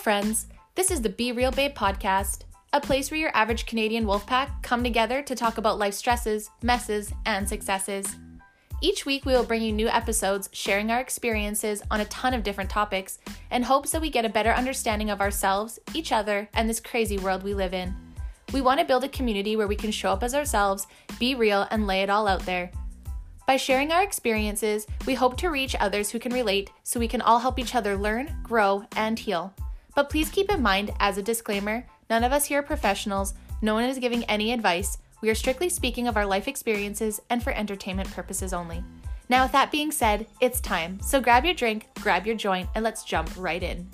friends. This is the Be Real Babe podcast, a place where your average Canadian wolf pack come together to talk about life stresses, messes, and successes. Each week, we will bring you new episodes sharing our experiences on a ton of different topics in hopes that we get a better understanding of ourselves, each other, and this crazy world we live in. We want to build a community where we can show up as ourselves, be real, and lay it all out there. By sharing our experiences, we hope to reach others who can relate so we can all help each other learn, grow, and heal. But please keep in mind, as a disclaimer, none of us here are professionals, no one is giving any advice. We are strictly speaking of our life experiences and for entertainment purposes only. Now, with that being said, it's time. So grab your drink, grab your joint, and let's jump right in.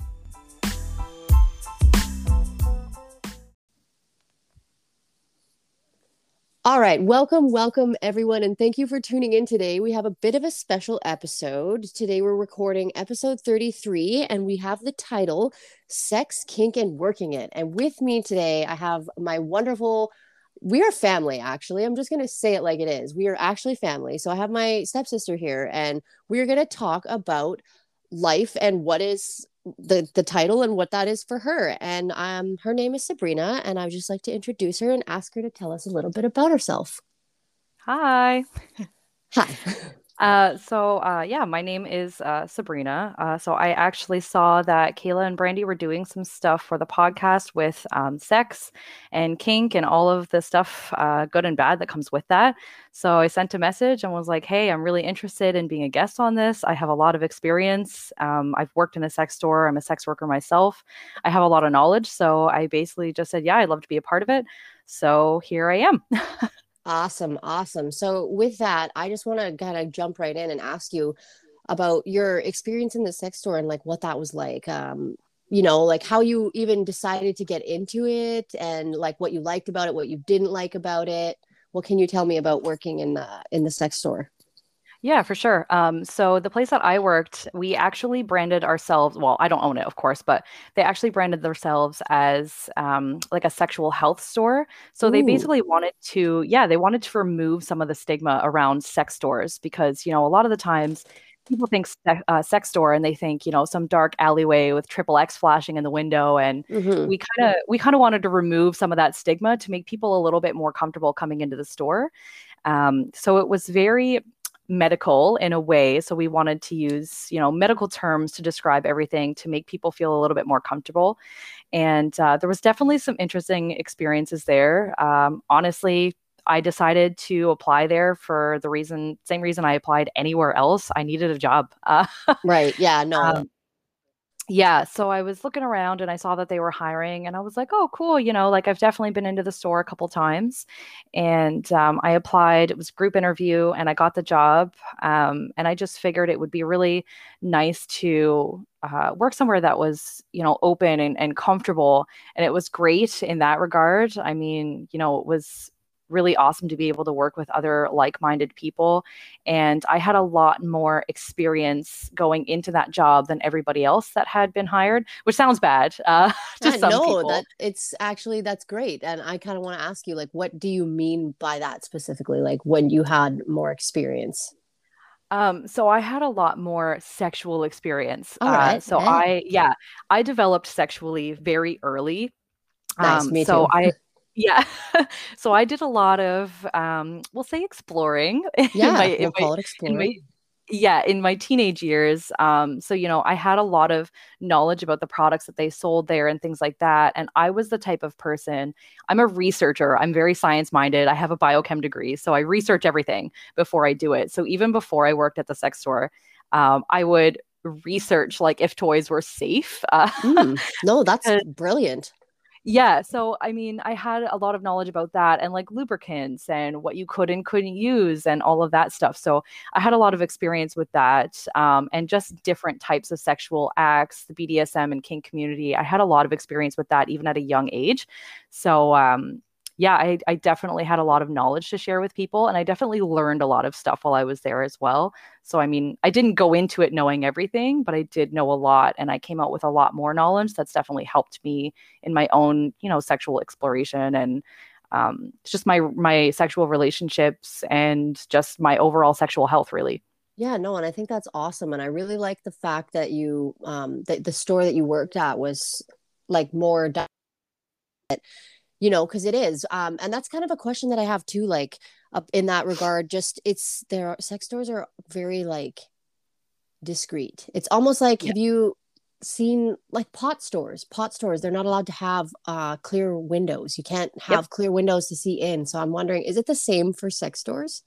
All right, welcome, welcome everyone, and thank you for tuning in today. We have a bit of a special episode. Today we're recording episode 33, and we have the title Sex, Kink, and Working It. And with me today, I have my wonderful, we are family actually. I'm just going to say it like it is. We are actually family. So I have my stepsister here, and we're going to talk about life and what is the the title and what that is for her. And um, her name is Sabrina, and I would just like to introduce her and ask her to tell us a little bit about herself. Hi. Hi. Uh, so uh, yeah, my name is uh, Sabrina. Uh, so I actually saw that Kayla and Brandy were doing some stuff for the podcast with um, sex and kink and all of the stuff, uh, good and bad, that comes with that. So I sent a message and was like, "Hey, I'm really interested in being a guest on this. I have a lot of experience. Um, I've worked in a sex store. I'm a sex worker myself. I have a lot of knowledge. So I basically just said, "Yeah, I'd love to be a part of it." So here I am. Awesome, awesome. So with that, I just want to kind of jump right in and ask you about your experience in the sex store and like what that was like. Um, you know, like how you even decided to get into it and like what you liked about it, what you didn't like about it. What can you tell me about working in the in the sex store? Yeah, for sure. Um, so the place that I worked, we actually branded ourselves. Well, I don't own it, of course, but they actually branded themselves as um, like a sexual health store. So Ooh. they basically wanted to, yeah, they wanted to remove some of the stigma around sex stores because you know a lot of the times people think uh, sex store and they think you know some dark alleyway with triple X flashing in the window, and mm-hmm. we kind of we kind of wanted to remove some of that stigma to make people a little bit more comfortable coming into the store. Um, so it was very medical in a way so we wanted to use you know medical terms to describe everything to make people feel a little bit more comfortable and uh, there was definitely some interesting experiences there. Um, honestly i decided to apply there for the reason same reason i applied anywhere else. I needed a job. Uh, right yeah no. um, yeah, so I was looking around and I saw that they were hiring, and I was like, "Oh, cool!" You know, like I've definitely been into the store a couple times, and um, I applied. It was group interview, and I got the job. Um, and I just figured it would be really nice to uh, work somewhere that was, you know, open and, and comfortable. And it was great in that regard. I mean, you know, it was really awesome to be able to work with other like-minded people and i had a lot more experience going into that job than everybody else that had been hired which sounds bad uh to some no people. that it's actually that's great and i kind of want to ask you like what do you mean by that specifically like when you had more experience um, so I had a lot more sexual experience. Right. Uh, so yeah. I, yeah, I developed sexually very early. Nice, um, me so too. I, yeah. so I did a lot of, um, we'll say exploring. Yeah, my, we'll call it exploring. My, yeah, in my teenage years. Um, so, you know, I had a lot of knowledge about the products that they sold there and things like that. And I was the type of person, I'm a researcher. I'm very science minded. I have a biochem degree. So I research everything before I do it. So even before I worked at the sex store, um, I would research like if toys were safe. Uh, mm, no, that's brilliant yeah so i mean i had a lot of knowledge about that and like lubricants and what you could and couldn't use and all of that stuff so i had a lot of experience with that um, and just different types of sexual acts the bdsm and kink community i had a lot of experience with that even at a young age so um, yeah, I, I definitely had a lot of knowledge to share with people. And I definitely learned a lot of stuff while I was there as well. So, I mean, I didn't go into it knowing everything, but I did know a lot. And I came out with a lot more knowledge that's definitely helped me in my own, you know, sexual exploration and um, just my my sexual relationships and just my overall sexual health really yeah no and i think that's awesome and i really like the fact that you um that the store that you worked at was like more you know because it is um and that's kind of a question that i have too like up in that regard just it's there are sex stores are very like discreet. It's almost like Yeah. have you seen like pot stores pot stores they're not allowed to have uh clear windows. You can't have clear windows to see in. So i'm wondering is it the same for sex stores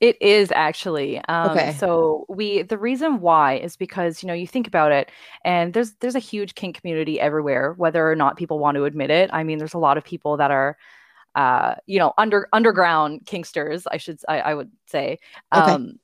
It is actually. Um, Okay. So we the reason why is because you know you think about it, and there's there's a huge kink community everywhere, whether or not people want to admit it. I mean, there's a lot of people that are, uh, you know, under underground kinksters. I should I, I would say. Okay. Um,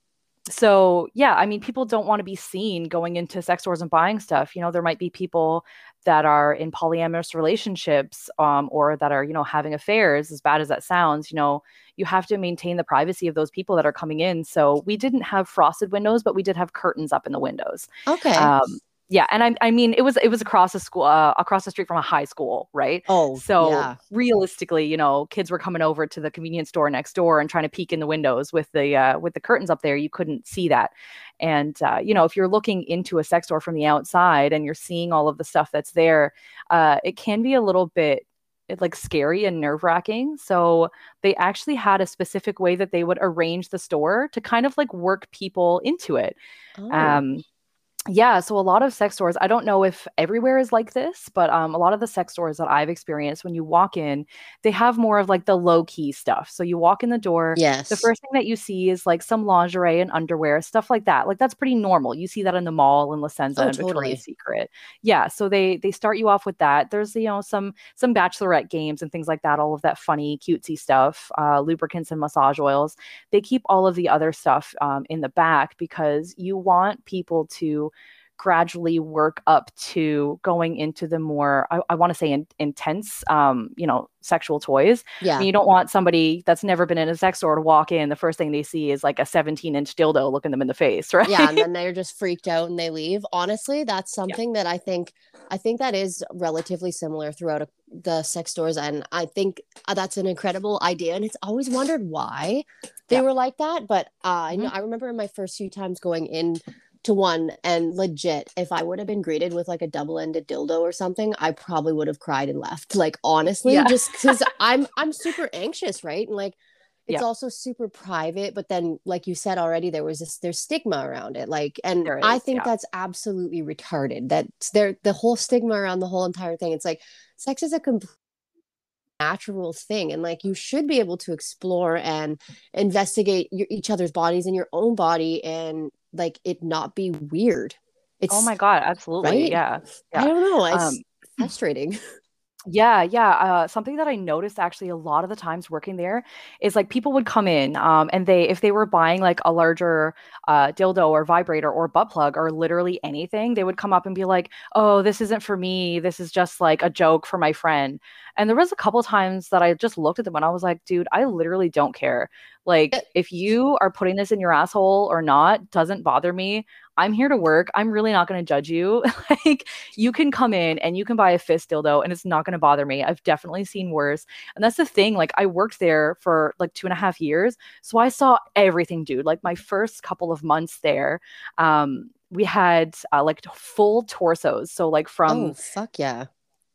so yeah, I mean, people don't want to be seen going into sex stores and buying stuff. You know, there might be people that are in polyamorous relationships, um, or that are you know having affairs. As bad as that sounds, you know you have to maintain the privacy of those people that are coming in. So we didn't have frosted windows, but we did have curtains up in the windows. okay Um, yeah, and I, I mean, it was it was across the school, uh, across the street from a high school, right? oh So yeah realistically, you know, kids were coming over to the convenience store next door and trying to peek in the windows with the uh, with the curtains up there. You couldn't see that, and uh, you know, if you're looking into a sex store from the outside and you're seeing all of the stuff that's there, uh, it can be a little bit like scary and nerve wracking. So they actually had a specific way that they would arrange the store to kind of like work people into it. oh. Um, yeah, so a lot of sex stores, I don't know if everywhere is like this, but um, a lot of the sex stores that I've experienced, when you walk in, they have more of like the low key stuff. So you walk in the door, yes the first thing that you see is like some lingerie and underwear, stuff like that. Like that's pretty normal. You see that in the mall in La Senza Oh, and totally. Victoria's Secret. Yeah, so they they start you off with that. There's you know some some bachelorette games and things like that. All of that funny cutesy stuff, uh, lubricants and massage oils. They keep all of the other stuff um, in the back because you want people to gradually work up to going into the more I, I want to say in, intense um you know sexual toys yeah and you don't want somebody that's never been in a sex store to walk in. The first thing they see is like a 17 inch dildo looking them in the face, right? yeah and then they're just freaked out and they leave honestly that's something that i think i think that is relatively similar throughout a, the sex stores and i think uh, that's an incredible idea and it's always wondered why they Yeah. were like that but uh, i know i remember in my first few times going in to one and legit if i would have been greeted with like a double-ended dildo or something i probably would have cried and left like honestly Yeah. just because i'm i'm super anxious right and like it's Yeah. also super private but then like you said already there was this there's stigma around it like and There i think yeah. that's absolutely retarded that there the whole stigma around the whole entire thing it's like sex is a complete natural thing and like you should be able to explore and investigate your, each other's bodies and your own body and like it not be weird it's oh my God, absolutely. right? Yeah. i don't know it's Um, frustrating Yeah, yeah. Uh, something that I noticed actually a lot of the times working there is like people would come in, um, and they if they were buying like a larger uh, dildo or vibrator or butt plug or literally anything, they would come up and be like, "Oh, this isn't for me. This is just like a joke for my friend." And there was a couple times that I just looked at them and I was like, "Dude, I literally don't care. Like, if you are putting this in your asshole or not, doesn't bother me. I'm here to work. I'm really not going to judge you. like, you can come in and you can buy a fist dildo and it's not going to bother me. I've definitely seen worse. And that's the thing. Like, I worked there for like two and a half years. So I saw everything, dude. Like, my first couple of months there, um, we had uh, like full torsos. So, like, from, oh fuck yeah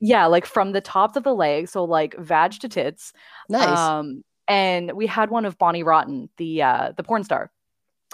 yeah, like from the tops of the legs. So, like, vag to tits. nice Um, and we had one of Bonnie Rotten, the uh, the porn star.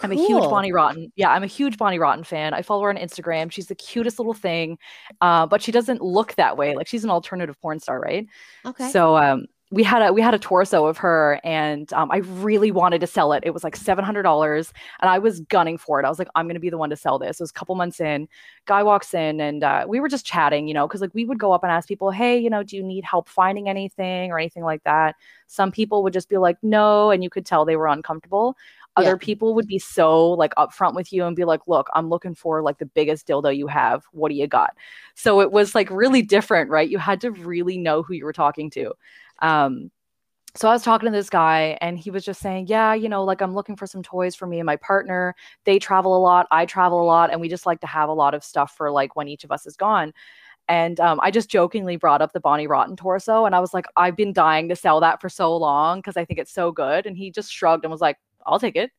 I'm a huge Bonnie Rotten. Yeah, I'm a huge Bonnie Rotten fan. I follow her on Instagram. She's the cutest little thing, uh, but she doesn't look that way. Like she's an alternative porn star, right? okay So um, we had a we had a torso of her, and um, I really wanted to sell it. It was like seven hundred dollars, and I was gunning for it. I was like, I'm gonna be the one to sell this. It was a couple months in. Guy walks in, and uh, we were just chatting, you know, because like we would go up and ask people, hey, you know, do you need help finding anything or anything like that? Some people would just be like, no, and you could tell they were uncomfortable. Yeah. Other people would be so like upfront with you and be like, look, I'm looking for like the biggest dildo you have. What do you got? So it was like really different, right? You had to really know who you were talking to. Um, so I was talking to this guy and he was just saying, Yeah, you know, like I'm looking for some toys for me and my partner. They travel a lot, I travel a lot, and we just like to have a lot of stuff for like when each of us is gone. And um, I just jokingly brought up the Bonnie Rotten torso and I was like, I've been dying to sell that for so long because I think it's so good. And he just shrugged and was like, I'll take it.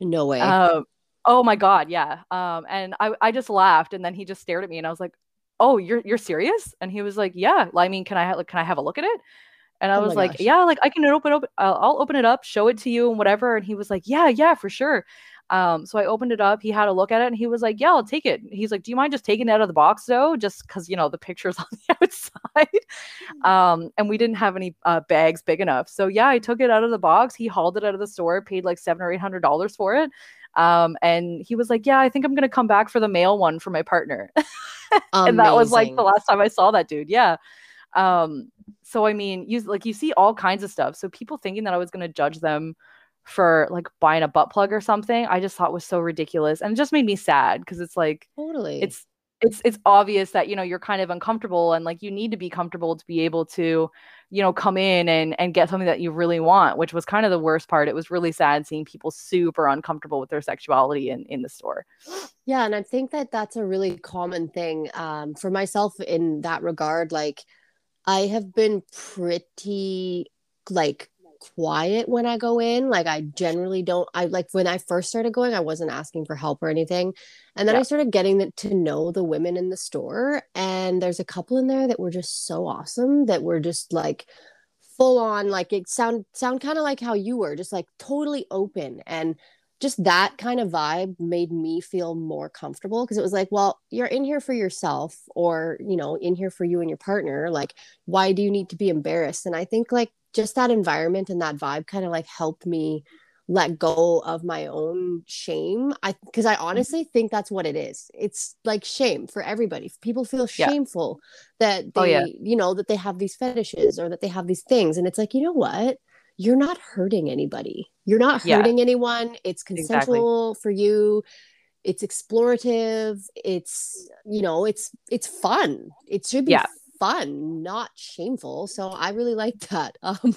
no way Um, oh my God, yeah. Um, and I, I just laughed and then he just stared at me and I was like, "Oh, you're you're serious?" And he was like, "Yeah. I mean, can I ha- like, can I have a look at it?" And I Oh was like, gosh. "Yeah, like I can open up. I'll, I'll open it up, show it to you, and whatever." And he was like, "Yeah, yeah, for sure." Um, so I opened it up. He had a look at it, and he was like, "Yeah, I'll take it." He's like, "Do you mind just taking it out of the box though, just because you know the picture's on the outside?" um, and we didn't have any uh, bags big enough, so yeah, I took it out of the box. He hauled it out of the store, paid like seven or eight hundred dollars for it. Um, and he was like, "Yeah, I think I'm gonna come back for the male one for my partner." and that was like the last time I saw that dude. Yeah. Um, so I mean, you like you see all kinds of stuff. So people thinking that I was gonna judge them for like buying a butt plug or something, I just thought was so ridiculous. And it just made me sad because it's like Totally. it's it's it's obvious that you know you're kind of uncomfortable and like you need to be comfortable to be able to you know come in and and get something that you really want which was kind of the worst part it was really sad seeing people super uncomfortable with their sexuality in in the store Yeah, and I think that that's a really common thing um, for myself in that regard. Like, I have been pretty like quiet when I go in. Like, I generally don't. I like when I first started going, I wasn't asking for help or anything, and then Yeah. I started getting the, to know the women in the store, and there's a couple in there that were just so awesome that were just like full on like it sound sound kind of like how you were just like totally open and just that kind of vibe made me feel more comfortable because it was like well you're in here for yourself or you know in here for you and your partner like why do you need to be embarrassed? And i think like just that environment and that vibe kind of like helped me let go of my own shame. I because i mm-hmm. honestly think that's what it is. It's like shame for everybody. People feel Yeah. shameful that they Oh, yeah. you know that they have these fetishes or that they have these things. And it's like you know what you're not hurting anybody you're not Yeah. hurting anyone it's Exactly. consensual for you it's explorative it's you know it's it's fun it should be Yeah. Fun not shameful so i really like that um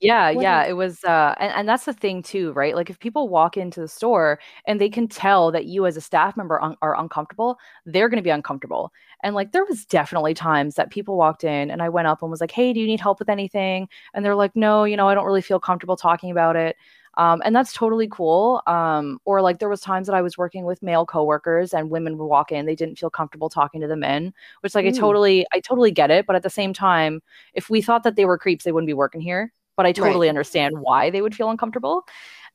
Yeah, yeah, it was uh and, and that's the thing too, right? Like if people walk into the store and they can tell that you as a staff member un- are uncomfortable, they're going to be uncomfortable. And like there was definitely times that people walked in and I went up and was like, "Hey, do you need help with anything?" And they're like, "No, you know, I don't really feel comfortable talking about it." Um, and that's totally cool. Um, or like there was times that I was working with male coworkers and women would walk in, they didn't feel comfortable talking to the men, which like I Mm. totally I totally get it, but at the same time, if we thought that they were creeps, they wouldn't be working here but I totally understand why they would feel uncomfortable.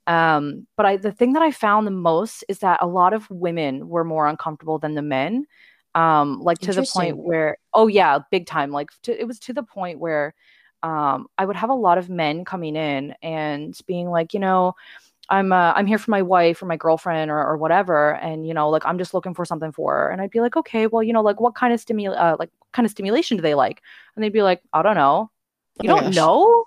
Um, but I the thing that I found the most is that a lot of women were more uncomfortable than the men. Um, like to the point where oh yeah, big time. Like to, it was to the point where um I would have a lot of men coming in and being like, you know, I'm uh, I'm here for my wife or my girlfriend or, or whatever, and you know, like I'm just looking for something for her. And I'd be like, okay, well, you know, like what kind of stimul uh, like what kind of stimulation do they like? And they'd be like, I don't know. You Oh don't gosh. know?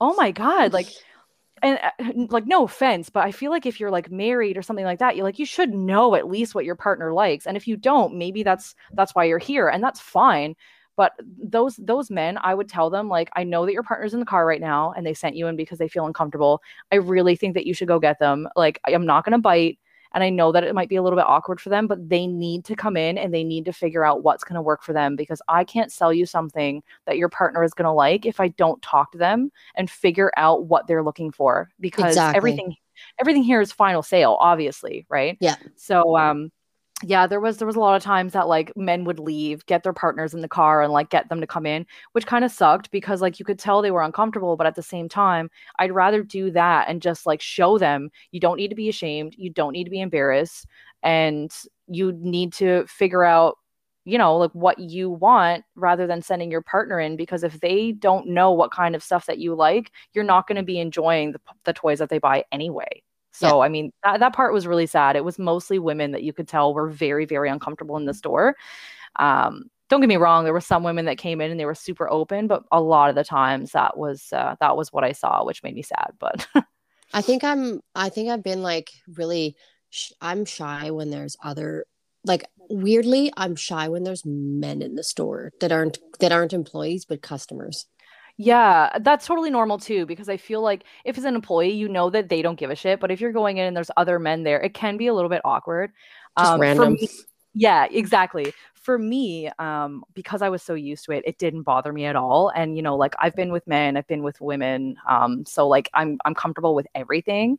Oh my god, like and uh, like no offense, but I feel like if you're like married or something like that, you like you should know at least what your partner likes. And if you don't, maybe that's that's why you're here and that's fine. But those those men, I would tell them like I know that your partner's in the car right now and they sent you in because they feel uncomfortable. I really think that you should go get them. Like I am not going to bite and I know that it might be a little bit awkward for them, but they need to come in and they need to figure out what's going to work for them because I can't sell you something that your partner is going to like if I don't talk to them and figure out what they're looking for because Exactly. everything everything here is final sale obviously right Yeah. so um yeah there was there was a lot of times that like men would leave get their partners in the car and like get them to come in which kind of sucked because like you could tell they were uncomfortable but at the same time i'd rather do that and just like show them you don't need to be ashamed you don't need to be embarrassed and you need to figure out you know like what you want rather than sending your partner in because if they don't know what kind of stuff that you like you're not going to be enjoying the, the toys that they buy anyway so i mean that, that part was really sad. It was mostly women that you could tell were very very uncomfortable in the store. Um don't get me wrong there were some women that came in and they were super open but a lot of the times that was uh, that was what i saw which made me sad but I think I'm I think I've been like really sh- I'm shy when there's other like weirdly I'm shy when there's men in the store that aren't that aren't employees but customers. Yeah, that's totally normal too, because I feel like if it's an employee, you know that they don't give a shit. But if you're going in and there's other men there, it can be a little bit awkward. Just Um, random. me, yeah, exactly. For me, um, because I was so used to it, it didn't bother me at all. And you know, like I've been with men, I've been with women, um, so like I'm I'm comfortable with everything.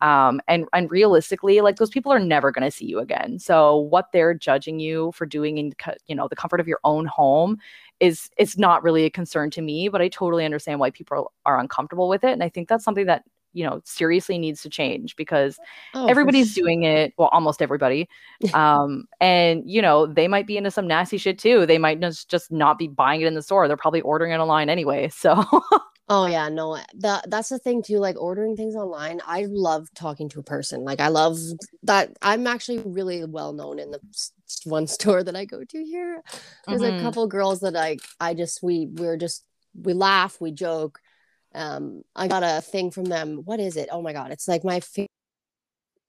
Um, and and realistically, like those people are never going to see you again. So what they're judging you for doing in you know the comfort of your own home is it's not really a concern to me. But I totally understand why people are uncomfortable with it, and I think that's something that you know seriously needs to change because oh, everybody's sure. doing it well almost everybody um and you know they might be into some nasty shit too they might just just not be buying it in the store they're probably ordering it online anyway so Oh yeah, no, that that's the thing too. Like ordering things online, I love talking to a person. Like I love that. I'm actually really well known in the one store that I go to here. There's mm-hmm. a couple girls that I I just we we're just we laugh, we joke. Um, I got a thing from them. What is it? Oh my god, it's like my favorite.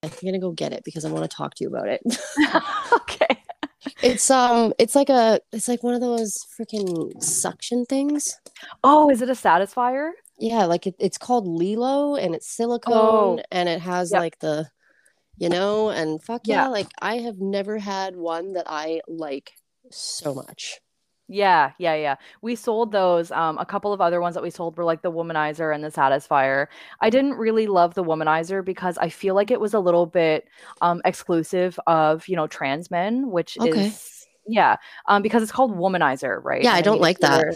I'm gonna go get it because I want to talk to you about it. okay. It's um it's like a it's like one of those freaking suction things. Oh, is it a satisfier? Yeah, like it, it's called Lelo, and it's silicone oh. and it has yep. like the you know and fuck yeah. yeah, like I have never had one that I like so much. Yeah, yeah, yeah. We sold those. Um, a couple of other ones that we sold were like the Womanizer and the Satisfier. I didn't really love the Womanizer because I feel like it was a little bit um exclusive of, you know, trans men, which okay. is yeah, um, because it's called Womanizer, right? Yeah, and I don't like that.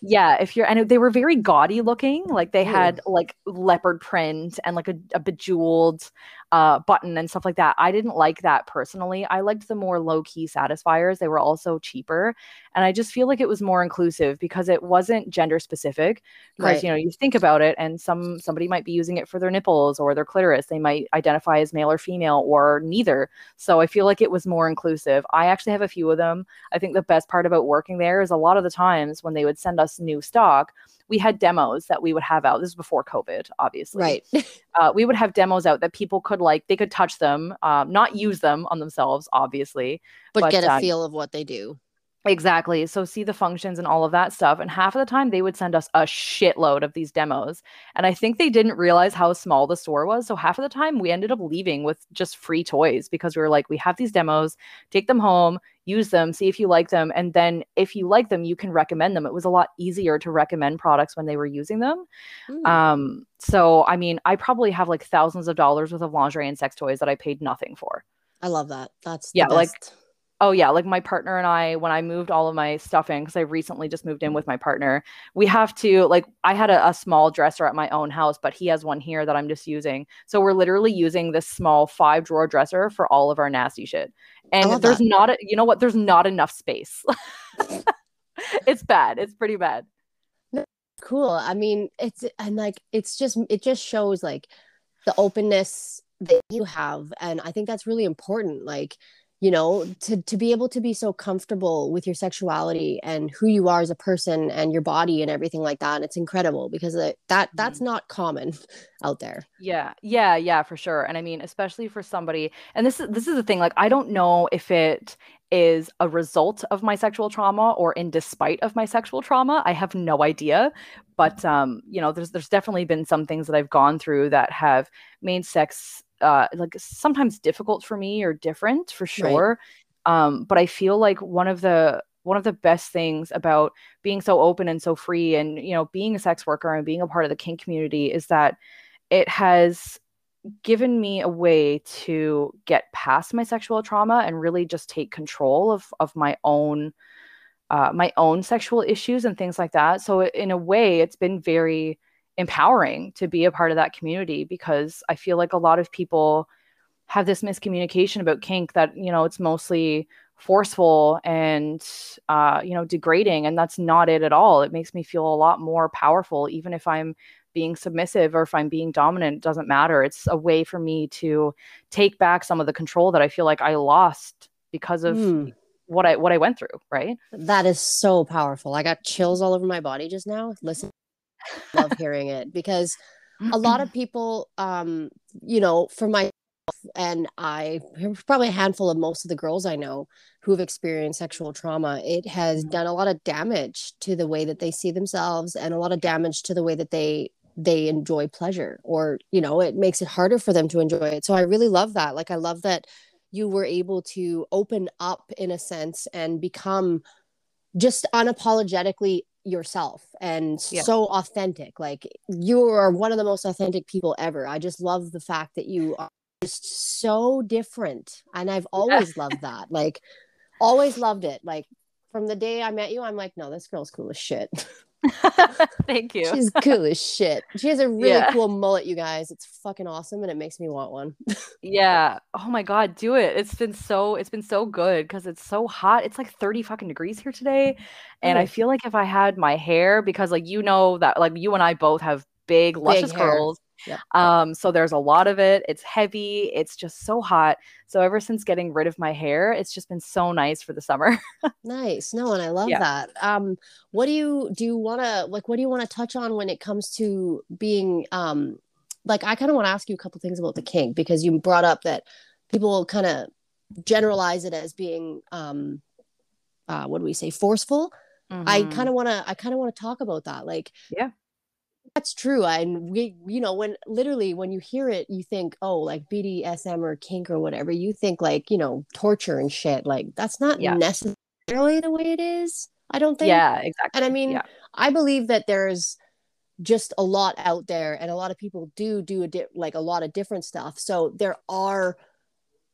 Yeah, if you're and they were very gaudy looking, like they Ooh. had like leopard print and like a, a bejeweled uh, button and stuff like that. I didn't like that personally. I liked the more low key satisfiers. They were also cheaper. And I just feel like it was more inclusive because it wasn't gender specific. Because, right. you know, you think about it and some somebody might be using it for their nipples or their clitoris. They might identify as male or female or neither. So I feel like it was more inclusive. I actually have a few of them. I think the best part about working there is a lot of the times when they would send us new stock, we had demos that we would have out. This is before COVID, obviously. Right. uh, we would have demos out that people could like, they could touch them, um, not use them on themselves, obviously, but, but get a uh, feel of what they do. Exactly. So see the functions and all of that stuff. And half of the time they would send us a shitload of these demos. And I think they didn't realize how small the store was. So half of the time we ended up leaving with just free toys because we were like, we have these demos, take them home, use them, see if you like them. And then if you like them, you can recommend them. It was a lot easier to recommend products when they were using them. Mm. Um, so I mean, I probably have like thousands of dollars worth of lingerie and sex toys that I paid nothing for. I love that. That's yeah, like Oh yeah, like my partner and I when I moved all of my stuff in because I recently just moved in with my partner, we have to like I had a, a, small dresser at my own house, but he has one here that I'm just using. So we're literally using this small five drawer dresser for all of our nasty shit. And there's that. not a, you know what, there's not enough space. it's bad. It's pretty bad. Cool. I mean, it's and like it's just it just shows like the openness that you have and I think that's really important like you know to to be able to be so comfortable with your sexuality and who you are as a person and your body and everything like that And it's incredible because it, that that's mm-hmm. not common out there yeah yeah yeah for sure and i mean especially for somebody and this is this is the thing like i don't know if it is a result of my sexual trauma or in despite of my sexual trauma i have no idea but um you know there's there's definitely been some things that i've gone through that have made sex uh, like sometimes difficult for me or different for sure. Right. Um, but I feel like one of the one of the best things about being so open and so free and you know being a sex worker and being a part of the kink community is that it has given me a way to get past my sexual trauma and really just take control of of my own uh, my own sexual issues and things like that. So in a way, it's been very empowering to be a part of that community because I feel like a lot of people have this miscommunication about kink that, you know, it's mostly forceful and uh, you know degrading and that's not it at all. It makes me feel a lot more powerful even if i'm being submissive or if i'm being dominant it doesn't matter. It's a way for me to take back some of the control that i feel like i lost because of mm. what i what i went through right? That is so powerful. I got chills all over my body just now listen love hearing it because a lot of people um you know for my and I probably a handful of most of the girls I know who've experienced sexual trauma. It has mm-hmm. done a lot of damage to the way that they see themselves and a lot of damage to the way that they they enjoy pleasure or you know it makes it harder for them to enjoy it. So I really love that. Like I love that you were able to open up in a sense and become just unapologetically yourself and Yeah. so authentic. Like you are one of the most authentic people ever. I just love the fact that you are just so different. And I've always loved that. Like always loved it. Like from the day I met you, I'm like, no, this girl's cool as shit. Thank you. She's cool as shit. She has a really Yeah. cool mullet, you guys. It's fucking awesome and it makes me want one. Yeah. Oh my God, do it. It's been so it's been so good because it's so hot. It's like 30 fucking degrees here today. And I Oh. feel like if I had my hair, because like you know that like you and I both have big luscious hair. curls. Um, so there's a lot of it. It's heavy, it's just so hot. So ever since getting rid of my hair, it's just been so nice for the summer. Nice. No, and I love Yeah. that. Um, what do you do you want to like what do you want to touch on when it comes to being um like I kind of want to ask you a couple things about the kink because you brought up that people kind of generalize it as being um uh what do we say forceful. I Mhm. kind of want to I kind of want to talk about that. Like Yeah. That's true. And we you know when literally when you hear it you think oh like BDSM or kink or whatever you think like, you know, torture and shit. Like that's not Yeah. necessarily the way it is. I don't think. yeah, exactly. And I mean, yeah. I believe that there's just a lot out there, and a lot of people do do a di- like a lot of different stuff. So there are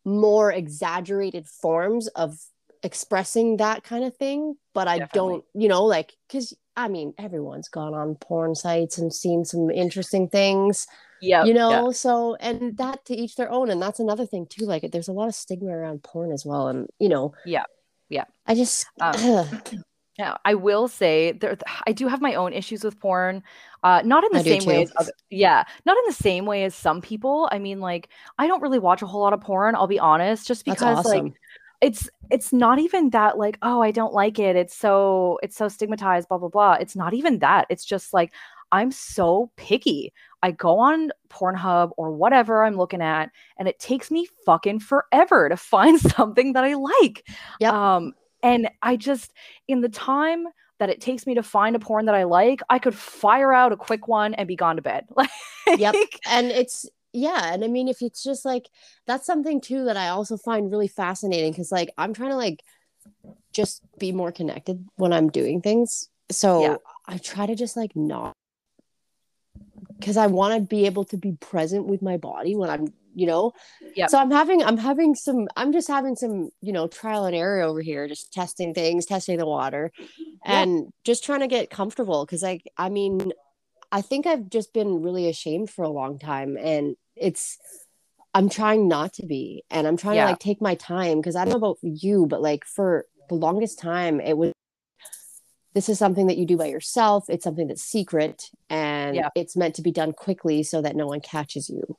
more exaggerated forms of expressing that kind of thing, but I Definitely. don't, you know, like because I mean, everyone's gone on porn sites and seen some interesting things, Yeah. you know. So and that to each their own, and that's another thing too. Like, there's a lot of stigma around porn as well, and you know, Yeah. Yeah. I just. Um, Yeah, I will say there I do have my own issues with porn. Uh not in the I same way as other, yeah, not in the same way as some people. I mean like I don't really watch a whole lot of porn, I'll be honest, just because awesome. like it's it's not even that like oh I don't like it. It's so it's so stigmatized blah blah blah. It's not even that. It's just like I'm so picky. I go on Pornhub or whatever I'm looking at and it takes me fucking forever to find something that I like. Yep. Um and I just in the time that it takes me to find a porn that I like, I could fire out a quick one and be gone to bed. Like Yep. and it's yeah and i mean if it's just like that's something too that i also find really fascinating because like i'm trying to like just be more connected when i'm doing things so Yeah. i try to just like not because i want to be able to be present with my body when i'm you know yeah so i'm having i'm having some i'm just having some you know trial and error over here just testing things testing the water Yeah. and just trying to get comfortable because like i mean I think I've just been really ashamed for a long time and it's I'm trying not to be and I'm trying Yeah. to like take my time because I don't know about you but like for the longest time it was this is something that you do by yourself it's something that's secret and Yeah. it's meant to be done quickly so that no one catches you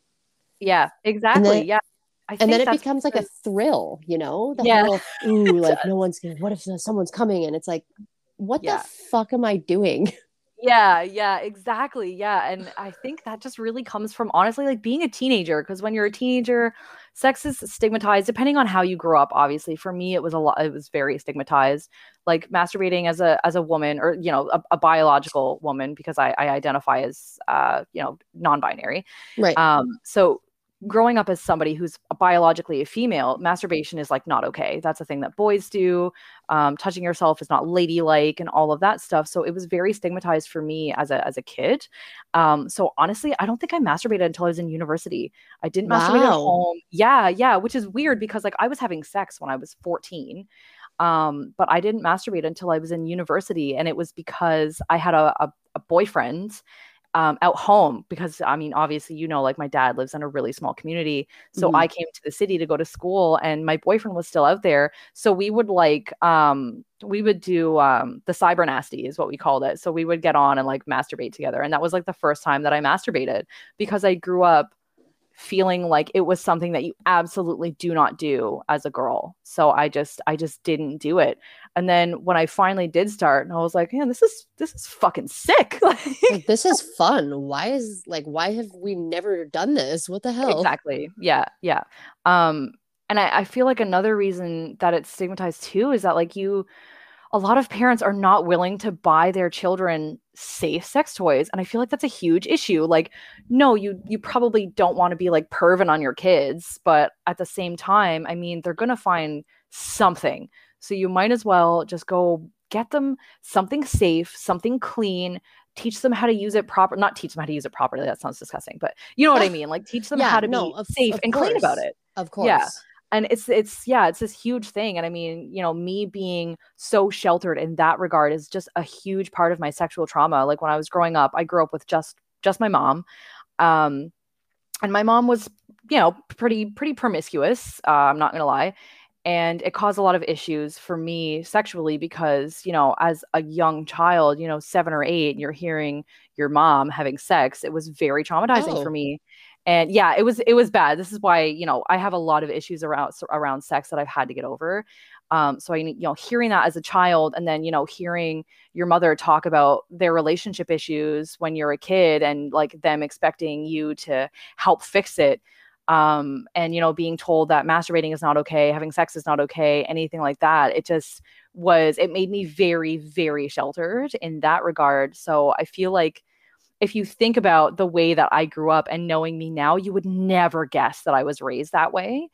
yeah, exactly. then- yeah. I and then it becomes like a thrill you know the Yeah. whole ooh like no one's gonna what if someone's coming and it's like what Yeah. the fuck am I doing Yeah, yeah, exactly. Yeah. And I think that just really comes from honestly like being a teenager. Because when you're a teenager, sex is stigmatized depending on how you grew up. Obviously, for me, it was a lot, it was very stigmatized. Like masturbating as a as a woman or you know, a, a biological woman, because I, I identify as uh, you know, non-binary. right Um, so growing up as somebody who's biologically a female, masturbation is like not okay. That's a thing that boys do. Um, touching yourself is not ladylike and all of that stuff. So it was very stigmatized for me as a as a kid. Um, so honestly, I don't think I masturbated until I was in university. I didn't masturbate at home. Yeah, yeah, which is weird because like I was having sex when I was 14. Um, but I didn't masturbate until I was in university, and it was because I had a, a, a boyfriend um, out home because I mean, obviously, you know, like my dad lives in a really small community. So Mhm. I came to the city to go to school and my boyfriend was still out there. So we would like, um, we would do um, the cyber nasty is what we called it. So we would get on and like masturbate together. And that was like the first time that I masturbated because I grew up feeling like it was something that you absolutely do not do as a girl. So I just I just didn't do it. And then when I finally did start, and I was like, man, this is this is fucking sick. like this is fun. Why is like why have we never done this? What the hell? Exactly. Yeah. Yeah. Um, and I, I feel like another reason that it's stigmatized too is that like you a lot of parents are not willing to buy their children safe sex toys and i feel like that's a huge issue. Like no you you probably don't want to be like perving on your kids but at the same time i mean they're going to find something. So you might as well just go get them something safe, something clean, teach them how to use it proper not teach them how to use it properly that sounds disgusting but you know what i mean? Like teach them Yeah, how to no, be of- safe of and clean about it. Of course. Yeah. And it's it's yeah it's this huge thing. And i mean you know me being so sheltered in that regard is just a huge part of my sexual trauma. Like when i was growing up i grew up with just just my mom. Um and my mom was you know pretty pretty promiscuous uh, i'm not gonna lie. And it caused a lot of issues for me sexually because you know as a young child you know seven or eight you're hearing your mom having sex it was very traumatizing Oh. for me and yeah it was it was bad. This is why you know i have a lot of issues around around sex that i've had to get over. Um so i you know hearing that as a child and then you know hearing your mother talk about their relationship issues when you're a kid and like them expecting you to help fix it um and you know being told that masturbating is not okay having sex is not okay anything like that it just was it made me very very sheltered in that regard. So i feel like if you think about the way that i grew up and knowing me now you would never guess that i was raised that way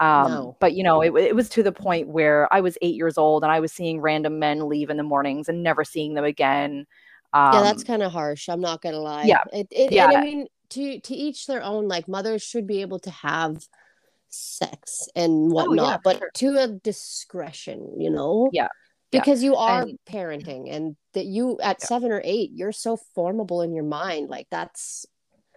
um No. but you know it, it was to the point where i was eight years old and i was seeing random men leave in the mornings and never seeing them again um, yeah, that's kind of harsh. I'm not gonna lie. yeah. It, it, Yeah. I mean, to to each their own. Like mothers should be able to have sex and whatnot, Oh, yeah, but sure. to a discretion, you know. Yeah. Yeah. Because you are And- parenting, and that you at Yeah. seven or eight, you're so formable in your mind. Like that's.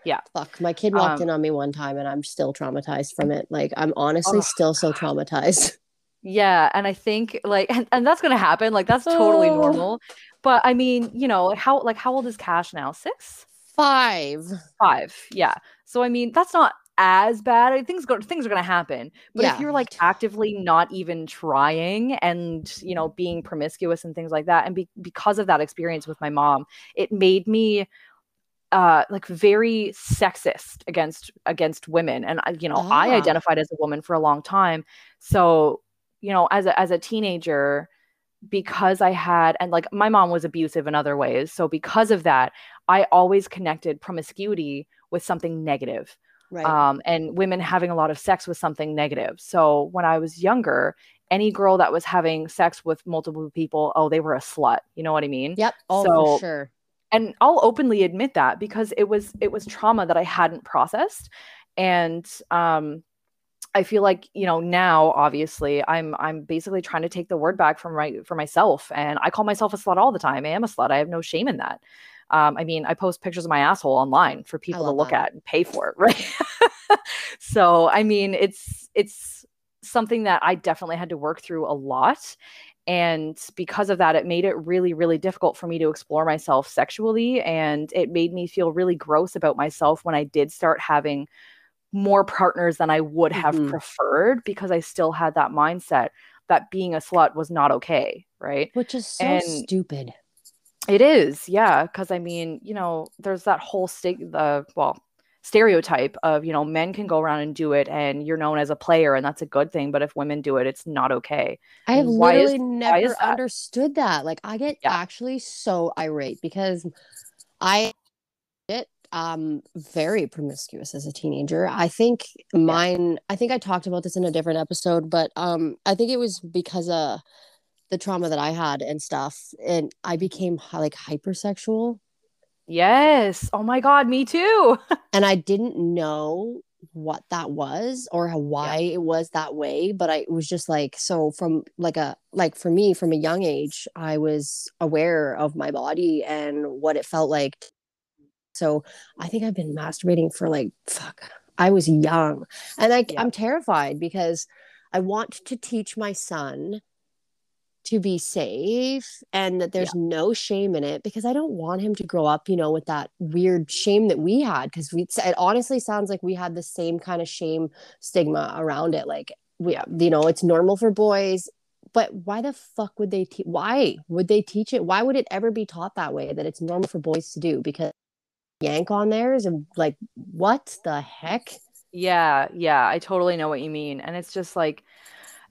Yeah. Fuck. My kid walked Um, in on me one time, and I'm still traumatized from it. Like I'm honestly Oh, still so traumatized. Yeah, and I think like and, and that's gonna happen. Like that's totally Oh. normal. But I mean, you know, how like how old is Cash now? Six? Five. Five. Yeah. So I mean, that's not as bad. Things go things are gonna happen. But Yeah. if you're like actively not even trying and you know being promiscuous and things like that, and be- because of that experience with my mom, it made me uh like very sexist against against women and you know i Ah. identified as a woman for a long time so you know as a as a teenager because i had and like my mom was abusive in other ways so because of that i always connected promiscuity with something negative Right. um, and women having a lot of sex with something negative. So when I was younger, any girl that was having sex with multiple people, oh, they were a slut. You know what I mean? yep. Oh, so- for sure. And I'll openly admit that because it was it was trauma that I hadn't processed, and um, I feel like you know now obviously I'm I'm basically trying to take the word back from my for myself, and I call myself a slut all the time. I am a slut. I have no shame in that. Um, I mean, I post pictures of my asshole online for people to look that. at and pay for it, right? so I mean, it's it's something that I definitely had to work through a lot. And because of that, it made it really, really difficult for me to explore myself sexually. And it made me feel really gross about myself when I did start having more partners than I would have Mhm. preferred because I still had that mindset that being a slut was not okay. Right. Which is so and- stupid. It is, yeah, because I mean, you know, there's that whole stig the well stereotype of you know men can go around and do it, and you're known as a player, and that's a good thing. But if women do it, it's not okay. I have literally is never that? understood that. Like I get Yeah. actually so irate because I it um very promiscuous as a teenager. I think mine I think I talked about this in a different episode, but um I think it was because of the trauma that I had and stuff and I became like hypersexual Yes. Oh my God, me too. and I didn't know what that was or how, why it was that way but I it was just like so from like a like for me from a young age I was aware of my body and what it felt like so I think I've been masturbating for like fuck I was young and like Yeah. I'm terrified because I want to teach my son to be safe and that there's no shame in it because I don't want him to grow up, you know, with that weird shame that we had because we it honestly sounds like we had the same kind of shame stigma around it. Like we, uh, you know, it's normal for boys, but why the fuck would they? Te- why would they teach it? Why would it ever be taught that way that it's normal for boys to do? Because yank on theirs and like what the heck? Yeah, yeah, I totally know what you mean. And it's just like,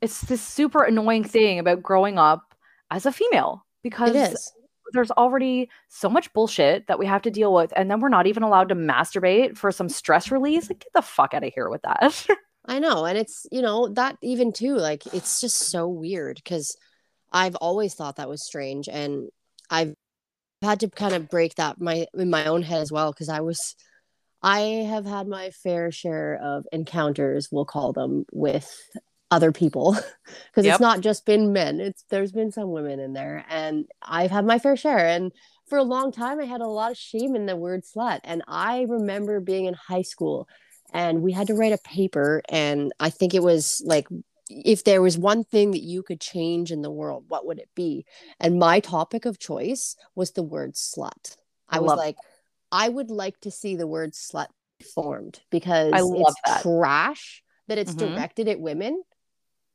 it's this super annoying thing about growing up as a female because there's already so much bullshit that we have to deal with. And then we're not even allowed to masturbate for some stress release. Like, get the fuck out of here with that. I know. And it's, you know, that even too, like, it's just so weird because I've always thought that was strange, and I've had to kind of break that my in my own head as well because I was I have had my fair share of encounters, we'll call them, with other people because Yep. it's not just been men it's there's been some women in there and i've had my fair share and for a long time i had a lot of shame in the word slut and i remember being in high school and we had to write a paper and i think it was like if there was one thing that you could change in the world what would it be and my topic of choice was the word slut i, I was love like i would like to see the word slut formed because I love it's that. trash that it's Mhm. directed at women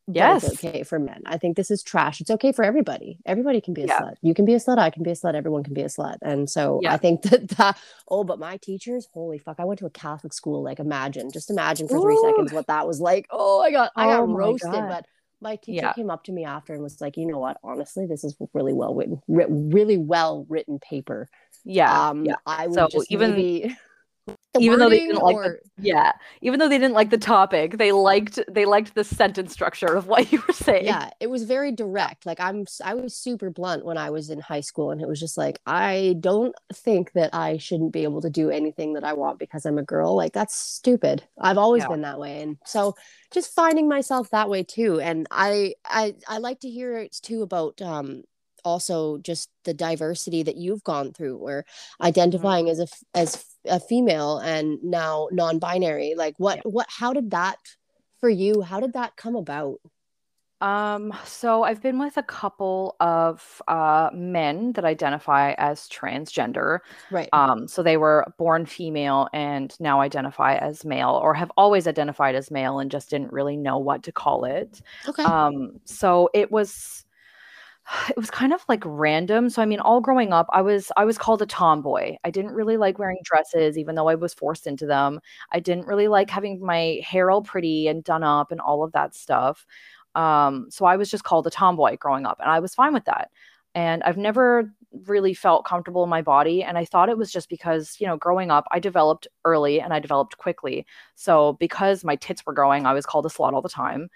Yes. it's okay for men. I think this is trash. It's okay for everybody. Everybody can be a Yeah. slut. You can be a slut. I can be a slut. Everyone can be a slut. And so Yeah. I think that that. Oh, but my teachers, holy fuck! I went to a Catholic school. Like, imagine, just imagine for three Ooh. seconds what that was like. Oh, I got, I got Oh roasted. God. But my teacher Yeah. came up to me after and was like, you know what? Honestly, this is really well written, writ- really well written paper. Yeah. um, yeah. I would So just even- maybe. the even though they didn't like the yeah, even though they didn't like the topic, they liked they liked the sentence structure of what you were saying. yeah it was very direct like i'm i was super blunt when i was in high school and it was just like i don't think that i shouldn't be able to do anything that i want because i'm a girl like that's stupid i've always Yeah. been that way and so just finding myself that way too and i i i like to hear it too about um also just the diversity that you've gone through where identifying as a as a female and now non-binary like what what how did that for you how did that come about? Um, so I've been with a couple of uh men that identify as transgender. right. Um, so they were born female and now identify as male, or have always identified as male and just didn't really know what to call it. okay. Um, so it was it was kind of like random. So I mean, all growing up, I was I was called a tomboy. I didn't really like wearing dresses, even though I was forced into them. I didn't really like having my hair all pretty and done up and all of that stuff. Um, so I was just called a tomboy growing up, and I was fine with that. And I've never really felt comfortable in my body. And I thought it was just because, you know, growing up, I developed early and I developed quickly. So because my tits were growing, I was called a slut all the time.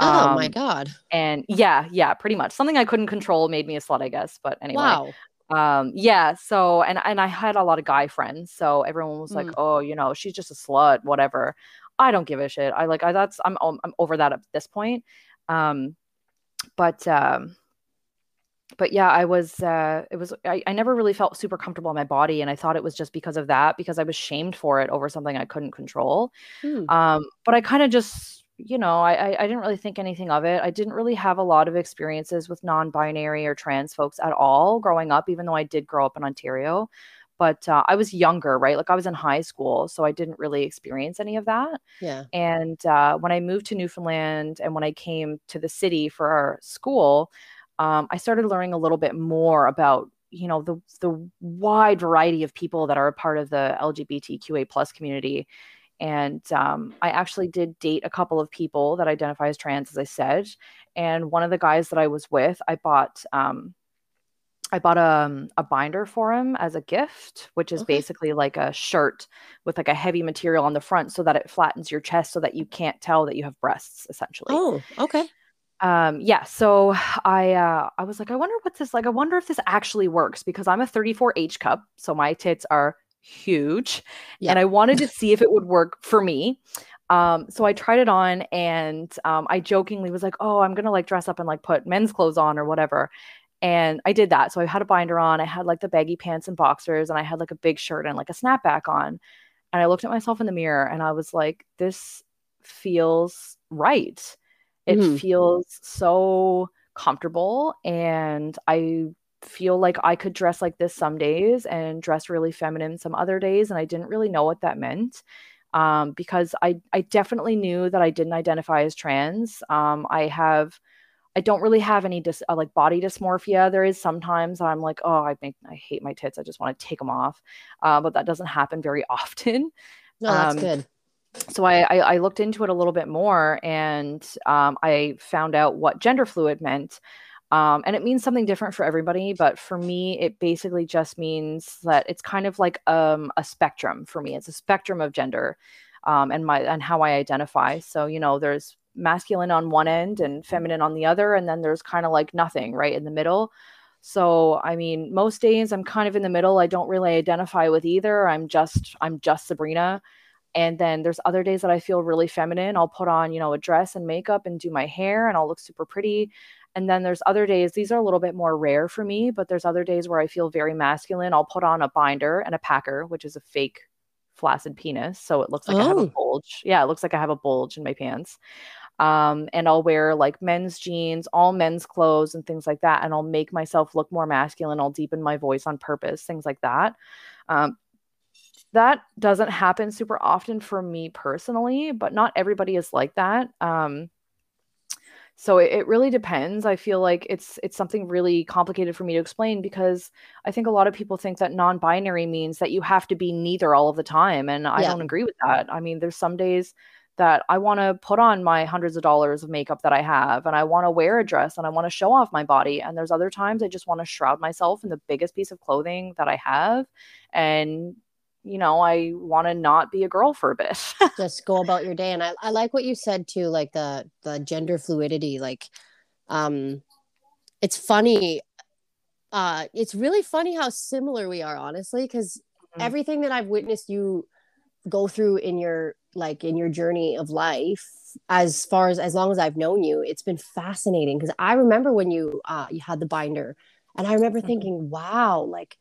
Oh my Um, god. and yeah, yeah, pretty much. Something I couldn't control made me a slut, I guess. But anyway, Wow. um, yeah. So and and I had a lot of guy friends, so everyone was like, Mm. "Oh, you know, she's just a slut, whatever." I don't give a shit. I like I that's I'm I'm I'm over that at this point. Um, but um, but yeah, I was uh, it was I, I never really felt super comfortable in my body, and I thought it was just because of that because I was shamed for it over something I couldn't control. Hmm. Um, but I kind of just, you know, I, I I didn't really think anything of it. I didn't really have a lot of experiences with non-binary or trans folks at all growing up, even though I did grow up in Ontario. But uh, I was younger, right? Like I was in high school, so I didn't really experience any of that. Yeah. And uh, when I moved to Newfoundland and when I came to the city for our school, um, I started learning a little bit more about you know the the wide variety of people that are a part of the LGBTQA plus community. And um, I actually did date a couple of people that identify as trans, as I said. And one of the guys that I was with, I bought um, I bought a, a binder for him as a gift, which is Okay. basically like a shirt with like a heavy material on the front so that it flattens your chest so that you can't tell that you have breasts, essentially. Oh, okay. Um, yeah, so I uh I was like, I wonder what this like, I wonder if this actually works because I'm a 34 H cup, so my tits are huge. Yeah. And I wanted to see if it would work for me. Um, so I tried it on and um I jokingly was like, oh, I'm gonna like dress up and like put men's clothes on or whatever. And I did that. So I had a binder on, I had like the baggy pants and boxers, and I had like a big shirt and like a snapback on. And I looked at myself in the mirror and I was like, this feels right. It Mhm. feels so comfortable. And I feel like I could dress like this some days and dress really feminine some other days. And I didn't really know what that meant. Um, because I, I definitely knew that I didn't identify as trans. Um, I have, I don't really have any dis, uh, like body dysmorphia. There is sometimes I'm like, oh, I make, I hate my tits. I just want to take them off. Uh, but that doesn't happen very often No, that's Um, good. so I, I I looked into it a little bit more and um, I found out what gender fluid meant. Um, and it means something different for everybody, but for me, it basically just means that it's kind of like um, a spectrum for me. It's a spectrum of gender um, and my and how I identify. So you know, there's masculine on one end and feminine on the other and then there's kind of like nothing right in the middle. So i mean most days i'm kind of in the middle. I don't really identify with either. I'm just i'm just sabrina. And then there's other days that i feel really feminine. I'll put on you know a dress and makeup and do my hair and i'll look super pretty and then there's other days these are a little bit more rare for me but there's other days where i feel very masculine i'll put on a binder and a packer which is a fake flaccid penis so it looks like oh. i have a oh. bulge yeah it looks like i have a bulge in my pants um, and I'll wear like men's jeans, all men's clothes, and things like that. And I'll make myself look more masculine. I'll deepen my voice on purpose, things like that. Um, that doesn't happen super often for me personally, but not everybody is like that. Um, so it, it, really depends. I feel like it's it's something really complicated for me to explain because I think a lot of people think that non-binary means that you have to be neither all of the time, and I yeah. don't agree with that. I mean, there's some days that I want to put on my hundreds of dollars of makeup that I have and I want to wear a dress and I want to show off my body. And there's other times I just want to shroud myself in the biggest piece of clothing that I have. And, you know, I want to not be a girl for a bit. just go about your day. And I, I like what you said too, like the the gender fluidity. Like um it's funny. Uh it's really funny how similar we are, honestly, because mm-hmm. everything that I've witnessed you go through in your like in your journey of life as far as as long as I've known you it's been fascinating because I remember when you uh you had the binder and I remember mm-hmm. thinking wow like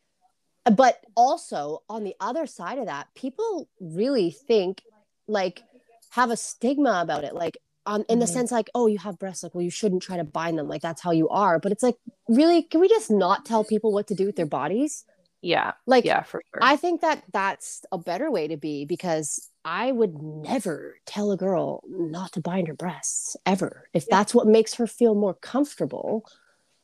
but also on the other side of that people really think like have a stigma about it like on in mm-hmm. the sense like oh you have breasts like well you shouldn't try to bind them like that's how you are. But it's like really can we just not tell people what to do with their bodies? Yeah. Like yeah for sure. I think that that's a better way to be because i would never tell a girl not to bind her breasts ever if yeah. that's what makes her feel more comfortable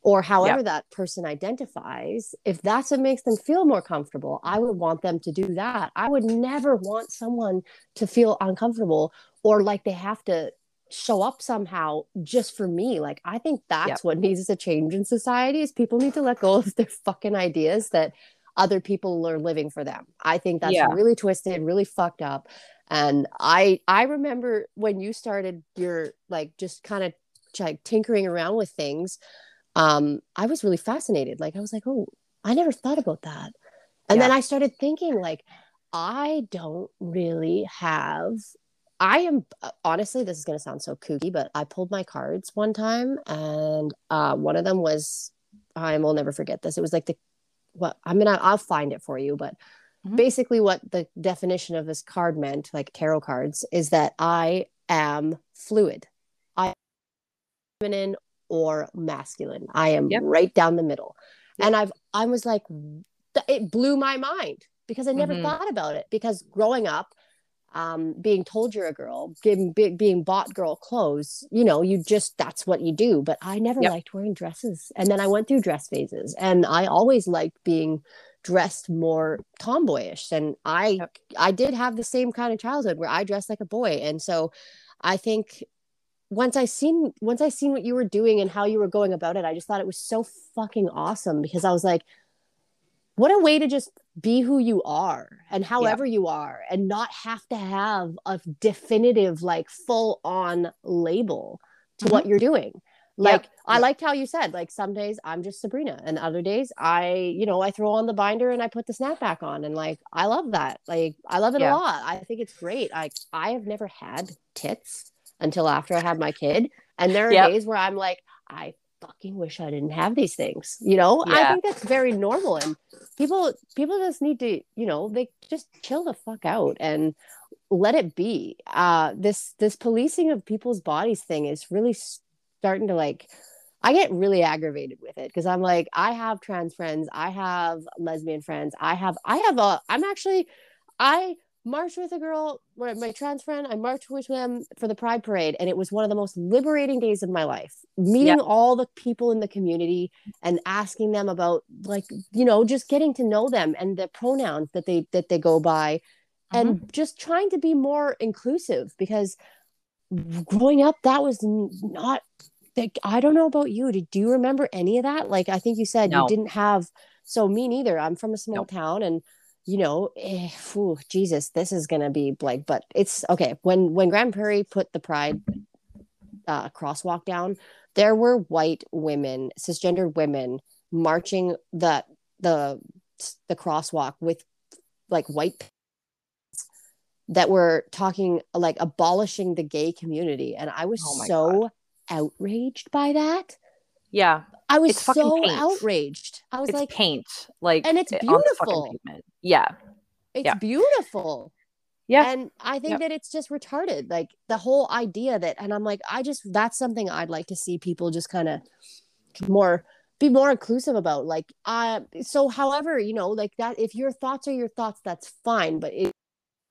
or however yeah. that person identifies if that's what makes them feel more comfortable i would want them to do that i would never want someone to feel uncomfortable or like they have to show up somehow just for me like i think that's yep. what needs to change in society is people need to let go of their fucking ideas that other people are living for them. I think that's yeah. really twisted, really fucked up. And I I remember when you started your like just kind of like tinkering around with things. Um, I was really fascinated. Like I was like, oh, I never thought about that. And yeah. then I started thinking like, I don't really have I am honestly, this is going to sound so kooky, but I pulled my cards one time, and uh, one of them was I will never forget this. It was like the what I mean, I, I'll find it for you, but mm-hmm. basically, what the definition of this card meant, like tarot cards, is that I am fluid. I am feminine or masculine. I am yep. right down the middle. Yep. And I've, I was like, it blew my mind because I never mm-hmm. thought about it. Because growing up, um, being told you're a girl, being, being bought girl clothes, you know, you just, that's what you do. But I never yep. liked wearing dresses. And then I went through dress phases and I always liked being dressed more tomboyish. And I, yep. I did have the same kind of childhood where I dressed like a boy. And so I think once I seen, once I seen what you were doing and how you were going about it, I just thought it was so fucking awesome because I was like, what a way to just be who you are and however yeah. you are and not have to have a definitive like full on label to mm-hmm. what you're doing like yep. i liked how you said like some days i'm just sabrina and other days i you know i throw on the binder and i put the snapback on and like i love that like i love it yeah. a lot i think it's great like i have never had tits until after i had my kid and there are yep. days where i'm like i fucking wish I didn't have these things. You know, yeah. I think that's very normal. And people, people just need to, you know, they just chill the fuck out and let it be. Uh, this, this policing of people's bodies thing is really starting to like, I get really aggravated with it because I'm like, I have trans friends, I have lesbian friends, I have, I have a, I'm actually, I marched with a girl, my trans friend. I marched with them for the Pride Parade, and it was one of the most liberating days of my life. Meeting yep. all the people in the community and asking them about, like, you know, just getting to know them and the pronouns that they that they go by, mm-hmm. and just trying to be more inclusive. Because growing up, that was not. Like, I don't know about you. Did do you remember any of that? Like, I think you said no. you didn't have. So me neither. I'm from a small nope. town, and you know, eh, whew, Jesus, this is gonna be like, but it's okay. When when Grande Prairie put the Pride uh, crosswalk down, there were white women, cisgendered women marching the the the crosswalk with like white that were talking like abolishing the gay community and i was Oh so God. outraged by that Yeah. i was so paint. outraged i was It's like paint. Like and it's fucking beautiful. Yeah. it's yeah. beautiful Yeah. and i think that it's just retarded like the whole idea that and i'm like i just that's something i'd like to see people just kind of more be more inclusive about like uh so however you know like that if your thoughts are your thoughts that's fine but it's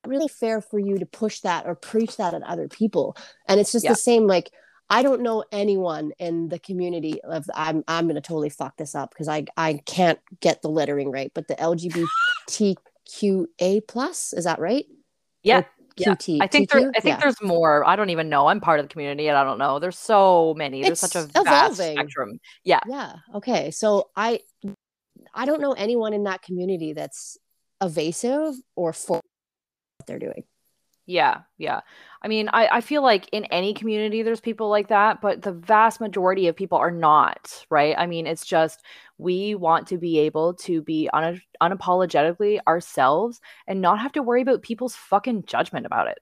really fair for you to push that or preach that at other people and it's just Yeah. the same like i don't know anyone in the community of i'm i'm gonna totally fuck this up because i i can't get the lettering right but the lgbtqa plus is that right Yeah. Or Yeah. QT, I think there, I think Yeah. there's more. I don't even know. I'm part of the community and I don't know. There's so many. There's such a It's vast evolving. spectrum. Yeah. yeah okay so i i don't know anyone in that community that's evasive or for what they're doing Yeah, yeah. I mean, I, I feel like in any community there's people like that, but the vast majority of people are not, right? I mean, it's just we want to be able to be un- unapologetically ourselves and not have to worry about people's fucking judgment about it.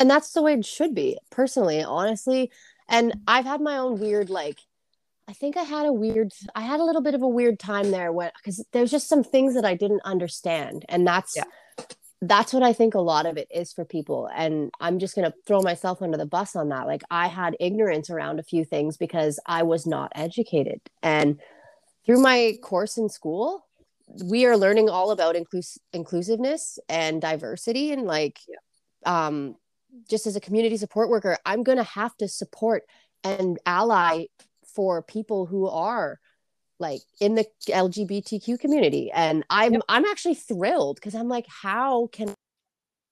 and that's the way it should be personally honestly and i've had my own weird like i think i had a weird i had a little bit of a weird time there when because there's just some things that i didn't understand and that's Yeah. That's what i think a lot of it is for people and i'm just going to throw myself under the bus on that. Like i had ignorance around a few things because i was not educated and through my course in school we are learning all about inclus- inclusiveness and diversity and like um just as a community support worker i'm going to have to support and ally for people who are like in the lgbtq community and i'm Yep. i'm actually thrilled because i'm like how can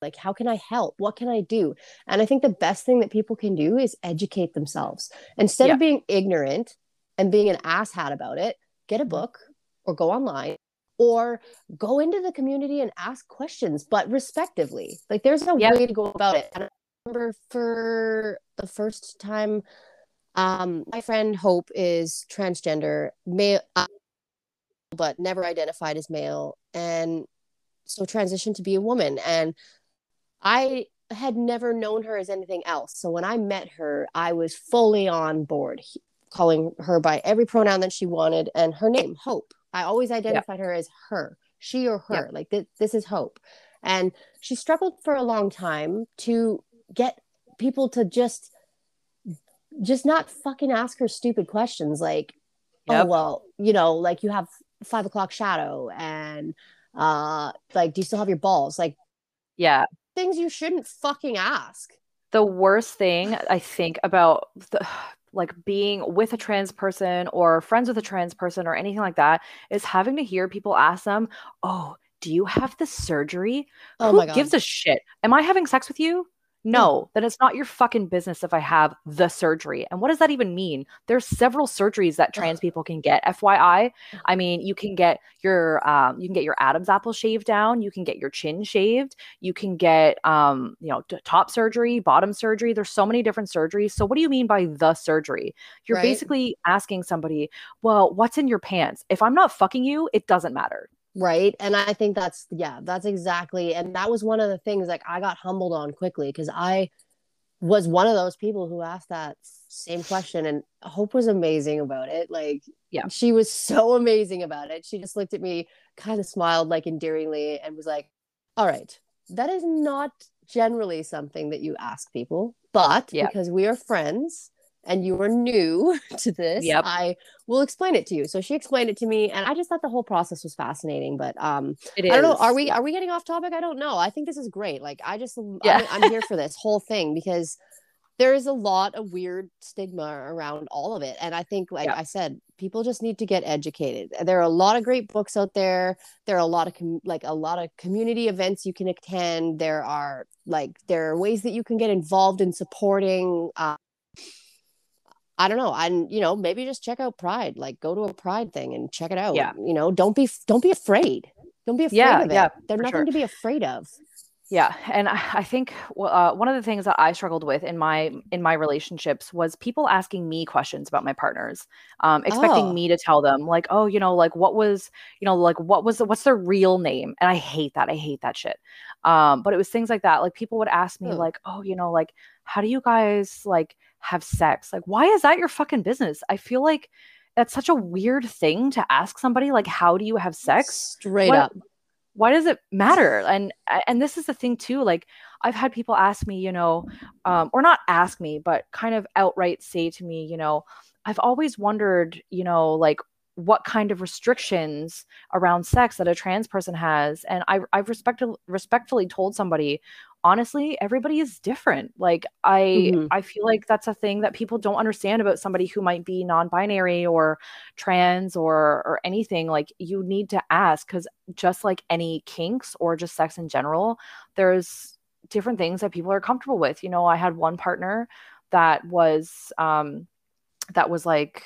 like how can i help what can i do and i think the best thing that people can do is educate themselves instead Yeah. of being ignorant and being an asshat about it get a Mhm. book or go online or go into the community and ask questions but respectively like there's no Yeah. way to go about it and i remember for the first time um my friend hope is transgender male uh, but never identified as male and so transitioned to be a woman and i had never known her as anything else so when i met her i was fully on board calling her by every pronoun that she wanted and her name hope. I always identified her as her she or her like th- this is hope. And she struggled for a long time to get people to just just not fucking ask her stupid questions like Yep. oh well you know like you have five o'clock shadow and uh like do you still have your balls like Yeah. things you shouldn't fucking ask the worst thing I think about the, like being with a trans person or friends with a trans person or anything like that is having to hear people ask them, "Oh, do you have the surgery? oh Who my god gives a shit? Am I having sex with you?" No, then it's not your fucking business if I have the surgery. And what does that even mean? There's several surgeries that trans people can get. FYI, I mean, you can get your um, you can get your Adam's apple shaved down. You can get your chin shaved. You can get um, you know, top surgery, bottom surgery. There's so many different surgeries. So what do you mean by the surgery? You're Right. basically asking somebody, well, what's in your pants? If I'm not fucking you, it doesn't matter. Right and i think that's yeah that's exactly and that was one of the things like i got humbled on quickly because i was one of those people who asked that same question and hope was amazing about it like Yeah. she was so amazing about it she just looked at me kind of smiled like endearingly and was like all right that is not generally something that you ask people but Yeah. because we are friends and you are new to this Yep. i will explain it to you so she explained it to me and i just thought the whole process was fascinating but um. I don't know. Are we are we getting off topic? I don't know. I think this is great. Like I just Yeah. I'm, I'm here for this whole thing because there is a lot of weird stigma around all of it, and I think, like Yeah. I said, people just need to get educated. There are a lot of great books out there. There are a lot of com- like a lot of community events you can attend. There are like there are ways that you can get involved in supporting. Uh, I don't know. And you know, maybe just check out Pride. Like go to a Pride thing and check it out. Yeah. You know, don't be don't be afraid. Don't be afraid Yeah, of it. yeah, There's nothing sure. to be afraid of. Yeah, and I think uh, one of the things that I struggled with in my in my relationships was people asking me questions about my partners, um, expecting Oh. me to tell them like, oh, you know, like what was, you know, like what was the, what's their real name? And I hate that. I hate that shit. Um, but it was things like that. Like people would ask me Huh. like, oh, you know, like how do you guys like have sex? Like why is that your fucking business? I feel like that's such a weird thing to ask somebody. Like how do you have sex? Straight What- up. why does it matter and and this is the thing too like i've had people ask me you know um, or not ask me but kind of outright say to me you know i've always wondered you know like what kind of restrictions around sex that a trans person has and I, i've respect- respectfully told somebody honestly everybody is different. Like i Mhm. i feel like that's a thing that people don't understand about somebody who might be non-binary or trans or or anything. Like you need to ask because just like any kinks or just sex in general there's different things that people are comfortable with. You know i had one partner that was um that was like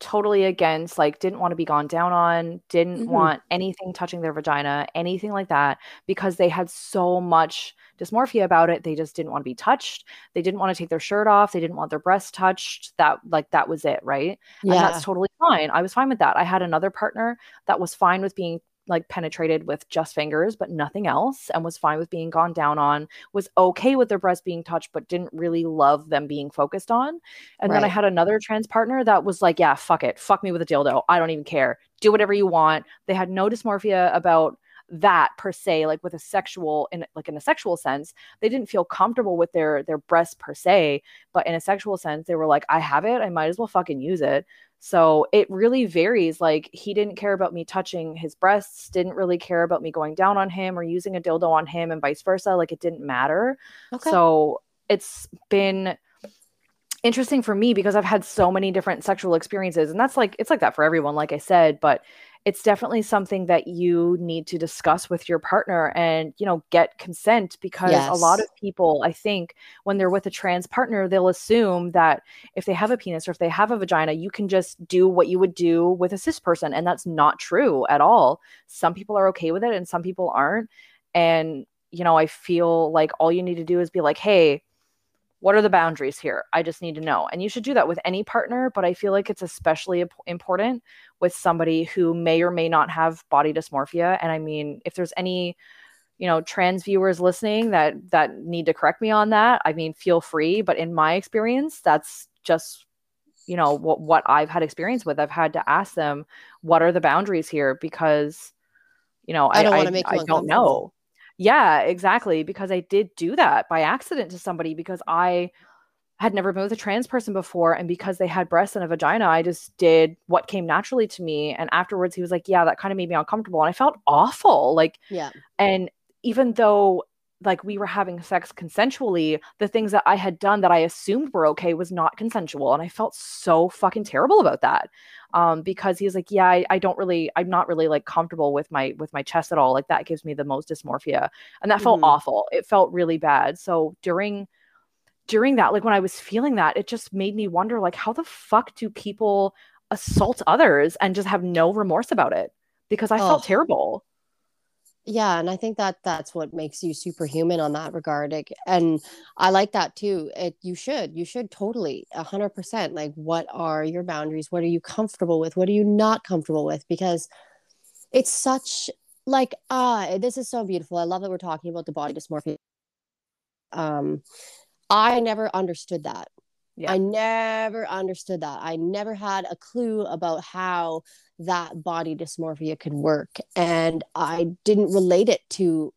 totally against like didn't want to be gone down on didn't Mhm. want anything touching their vagina anything like that because they had so much dysmorphia about it they just didn't want to be touched they didn't want to take their shirt off they didn't want their breasts touched that like that was it right and Yeah. that's totally fine i was fine with that i had another partner that was fine with being like penetrated with just fingers but nothing else and was fine with being gone down on was okay with their breasts being touched but didn't really love them being focused on. And then i had another trans partner that was like yeah fuck it fuck me with a dildo i don't even care do whatever you want. They had no dysmorphia about that per se like with a sexual in like in a sexual sense they didn't feel comfortable with their their breasts per se but in a sexual sense they were like i have it i might as well fucking use it so it really varies like he didn't care about me touching his breasts didn't really care about me going down on him or using a dildo on him and vice versa like it didn't matter Okay. so it's been interesting for me because I've had so many different sexual experiences and that's like it's like that for everyone like I said but it's definitely something that you need to discuss with your partner and you know get consent because a lot of people I think when they're with a trans partner they'll assume that if they have a penis or if they have a vagina you can just do what you would do with a cis person and that's not true at all. Some people are okay with it and some people aren't. And you know I feel like all you need to do is be like hey what are the boundaries here? I just need to know. And you should do that with any partner, but I feel like it's especially important with somebody who may or may not have body dysmorphia. And I mean, if there's any, you know, trans viewers listening that that need to correct me on that, I mean, feel free, but in my experience, that's just you know what what I've had experience with. I've had to ask them what are the boundaries here because you know, I I don't I, wanna make you I don't know. Yeah, exactly. Because I did do that by accident to somebody because I had never been with a trans person before. And because they had breasts and a vagina, I just did what came naturally to me. And afterwards, he was like, Yeah, that kind of made me uncomfortable. And I felt awful. Like, Yeah. and even though like we were having sex consensually, the things that I had done that I assumed were okay was not consensual. And I felt so fucking terrible about that. Um, because he's like, yeah, I, I don't really, I'm not really like comfortable with my with my chest at all. Like that gives me the most dysmorphia. And that felt Mhm. awful. It felt really bad. So during during that, like when I was feeling that, it just made me wonder, like, how the fuck do people assault others and just have no remorse about it? Because I felt Oh. terrible. Yeah, and I think that that's what makes you superhuman on that regard. And I like that too. It you should, you should totally, a hundred percent. Like, what are your boundaries? What are you comfortable with? What are you not comfortable with? Because it's such like ah, this is so beautiful. I love that we're talking about the body dysmorphia. Um, I never understood that. Yeah. I never understood that. I never had a clue about how that body dysmorphia could work. And I didn't relate it to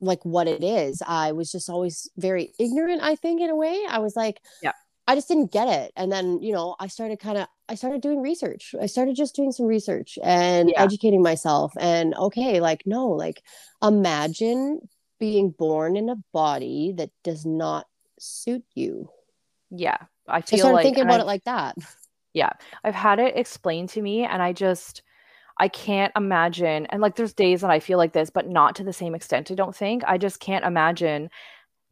like what it is. I was just always very ignorant, I think, in a way. I was like, Yeah. I just didn't get it. And then, you know, I started kind of, I started doing research. I started just doing some research and Yeah. educating myself. And okay, like, no, like, imagine being born in a body that does not suit you. Yeah. I feel like thinking about I- it like that. Yeah. I've had it explained to me and I just I can't imagine and like there's days that I feel like this but not to the same extent I don't think. I just can't imagine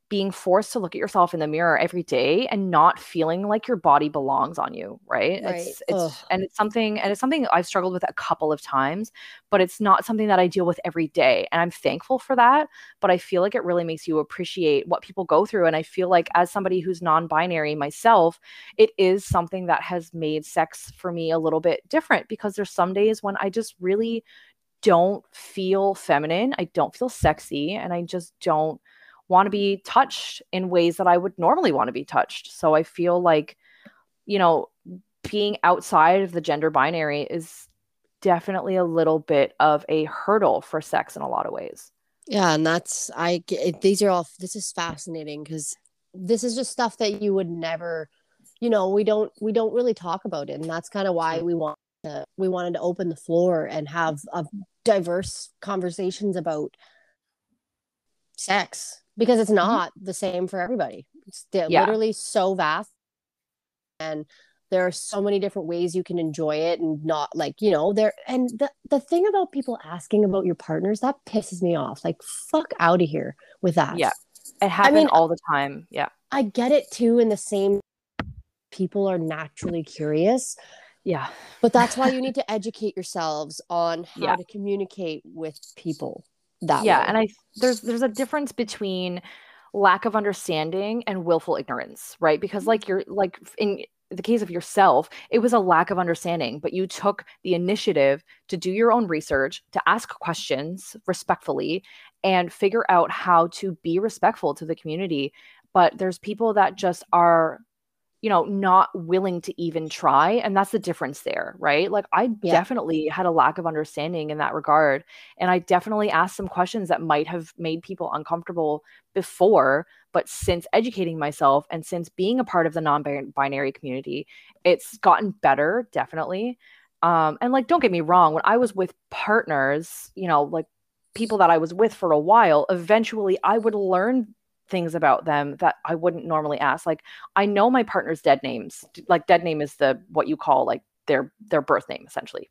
being forced to look at yourself in the mirror every day and not feeling like your body belongs on you right, Right. it's it's Ugh. and it's something and it's something i've struggled with a couple of times but it's not something that i deal with every day and i'm thankful for that but i feel like it really makes you appreciate what people go through and i feel like as somebody who's non-binary myself it is something that has made sex for me a little bit different because there's some days when i just really don't feel feminine i don't feel sexy and i just don't want to be touched in ways that I would normally want to be touched. So I feel like, you know, being outside of the gender binary is definitely a little bit of a hurdle for sex in a lot of ways. Yeah, and that's I these are all. This is fascinating because this is just stuff that you would never, you know, we don't we don't really talk about it, and that's kind of why we want to we wanted to open the floor and have a diverse conversations about sex because it's not the same for everybody. It's Mm-hmm. Yeah. literally so vast, and there are so many different ways you can enjoy it and not like you know there and the, the thing about people asking about your partners that pisses me off like fuck out of here with that Yeah. It happens mean- all the time. Yeah. i get it too in the same people are naturally curious Yeah. but that's why you need to educate yourselves on how Yeah. to communicate with people that yeah way. and i there's there's a difference between lack of understanding and willful ignorance right? Because mm-hmm. like you're like in the case of yourself it was a lack of understanding but you took the initiative to do your own research to ask questions respectfully and figure out how to be respectful to the community. But there's people that just are you know not willing to even try and that's the difference there right like i Yeah. definitely had a lack of understanding in that regard and I definitely asked some questions that might have made people uncomfortable before. But since educating myself and since being a part of the non binary community, it's gotten better, definitely. Um, and like, don't get me wrong, when I was with partners, you know, like people that I was with for a while, eventually I would learn things about them that I wouldn't normally ask. Like, I know my partner's dead names. Like, dead name is the what you call like their their birth name essentially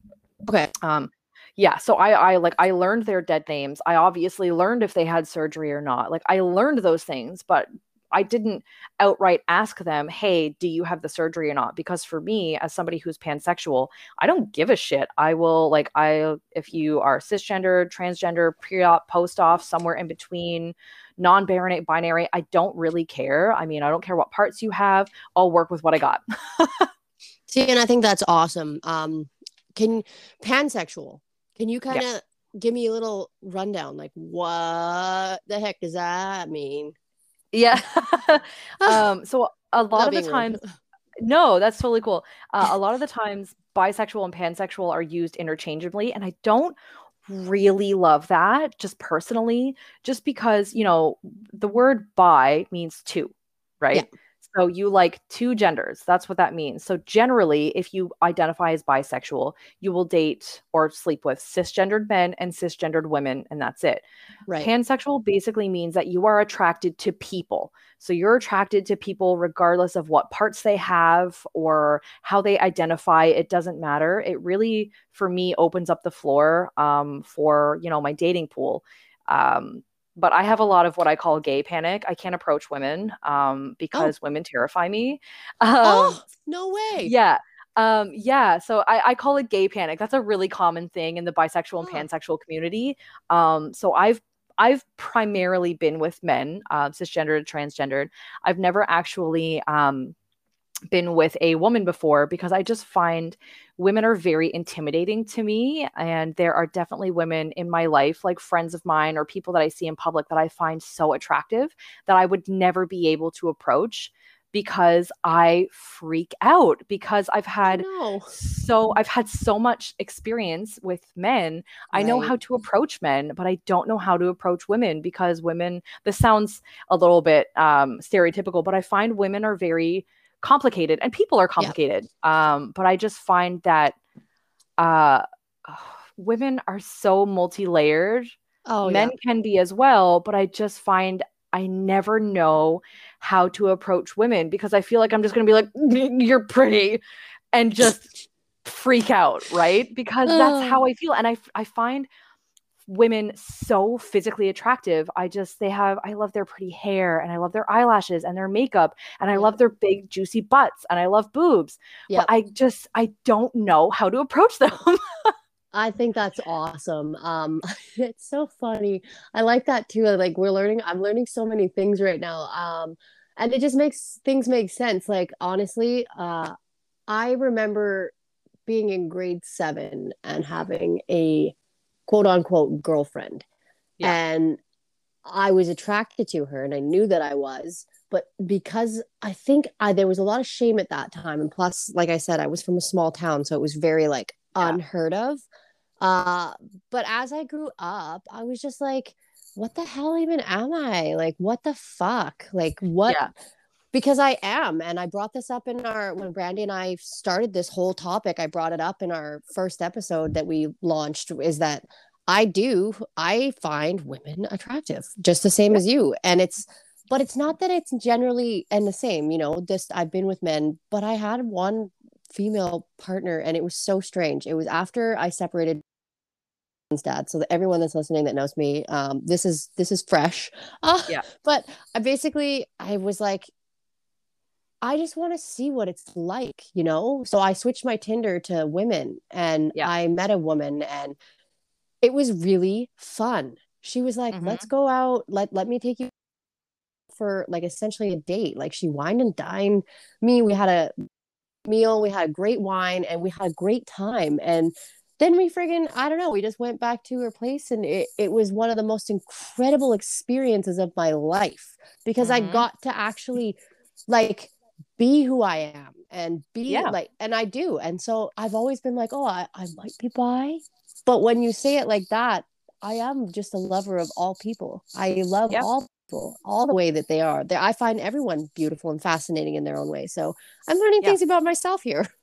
okay um yeah so i i like i learned their dead names i obviously learned if they had surgery or not like i learned those things but i didn't outright ask them hey do you have the surgery or not? Because for me as somebody who's pansexual i don't give a shit. I will like i if you are cisgender transgender pre-op post-op somewhere in between non-binary binary i don't really care. I mean i don't care what parts you have. I'll work with what i got. See and i think that's awesome. Um can pansexual can you kind of give me a little rundown? Like what the heck does that mean yeah. Um so a lot of the times no that's totally cool. Uh, a lot of the times bisexual and pansexual are used interchangeably and i don't really love that just personally just because you know the word bi means two right? Yeah. So you like two genders that's what that means so generally if you identify as bisexual you will date or sleep with cisgendered men and cisgendered women and that's it right Pansexual basically means that you are attracted to people. So you're attracted to people regardless of what parts they have or how they identify. It doesn't matter. It really, for me, opens up the floor um, for you know my dating pool. Um, but I have a lot of what I call gay panic. I can't approach women um, because women terrify me. Um, oh no way yeah. Um, yeah. So I, I call it gay panic. That's a really common thing in the bisexual and Huh. pansexual community. Um, so I've I've primarily been with men, uh, cisgendered, transgendered. I've never actually um, been with a woman before because I just find women are very intimidating to me. And there are definitely women in my life, like friends of mine or people that I see in public, that I find so attractive that I would never be able to approach because I freak out because I've had no so I've had so much experience with men. I know how to approach men, but I don't know how to approach women because women this sounds a little bit um stereotypical, but I find women are very complicated and people are complicated. Um but I just find that uh women are so multi-layered. Oh men yeah can be as well but i just find i never know how to approach women because i feel like i'm just going to be like you're pretty and just freak out right? Because that's how i feel and I, I find women so physically attractive. I just they have I love their pretty hair and I love their eyelashes and their makeup and I love their big juicy butts and I love boobs. Yep. But I just I don't know how to approach them. I think that's awesome. Um, it's so funny. I like that too. Like we're learning, I'm learning so many things right now. Um, and it just makes things make sense. Like honestly, uh, I remember being in grade seven and having a quote unquote girlfriend. Yeah. And I was attracted to her and I knew that I was, but because I think I there was a lot of shame at that time. And plus, like I said, I was from a small town, so it was very like Yeah. unheard of. Uh, but as I grew up, I was just like, what the hell even am I? Like, what the fuck? Like, what? Yeah. Because I am. And I brought this up in our, when Brandy and I started this whole topic, I brought it up in our first episode that we launched is that I do, I find women attractive just the same as you. And it's, but it's not that it's generally and the same, you know, this I've been with men, but I had one female partner and it was so strange. It was after I separated dad so that everyone that's listening that knows me um this is this is fresh uh, Yeah. but i basically i was like i just want to see what it's like you know so i switched my tinder to women and Yeah. i met a woman and it was really fun she was like Mhm. let's go out let let me take you for like essentially a date like she wined and dined me we had a meal we had a great wine and we had a great time and then we friggin' I don't know, we just went back to her place and it, it was one of the most incredible experiences of my life because I Mhm. got to actually like be who I am and be Yeah. like and I do. And so I've always been like, oh, I, I might be bi. But when you say it like that, I am just a lover of all people. I love Yep. all people, all the way that they are. They, I find everyone beautiful and fascinating in their own way. So I'm learning Yeah. things about myself here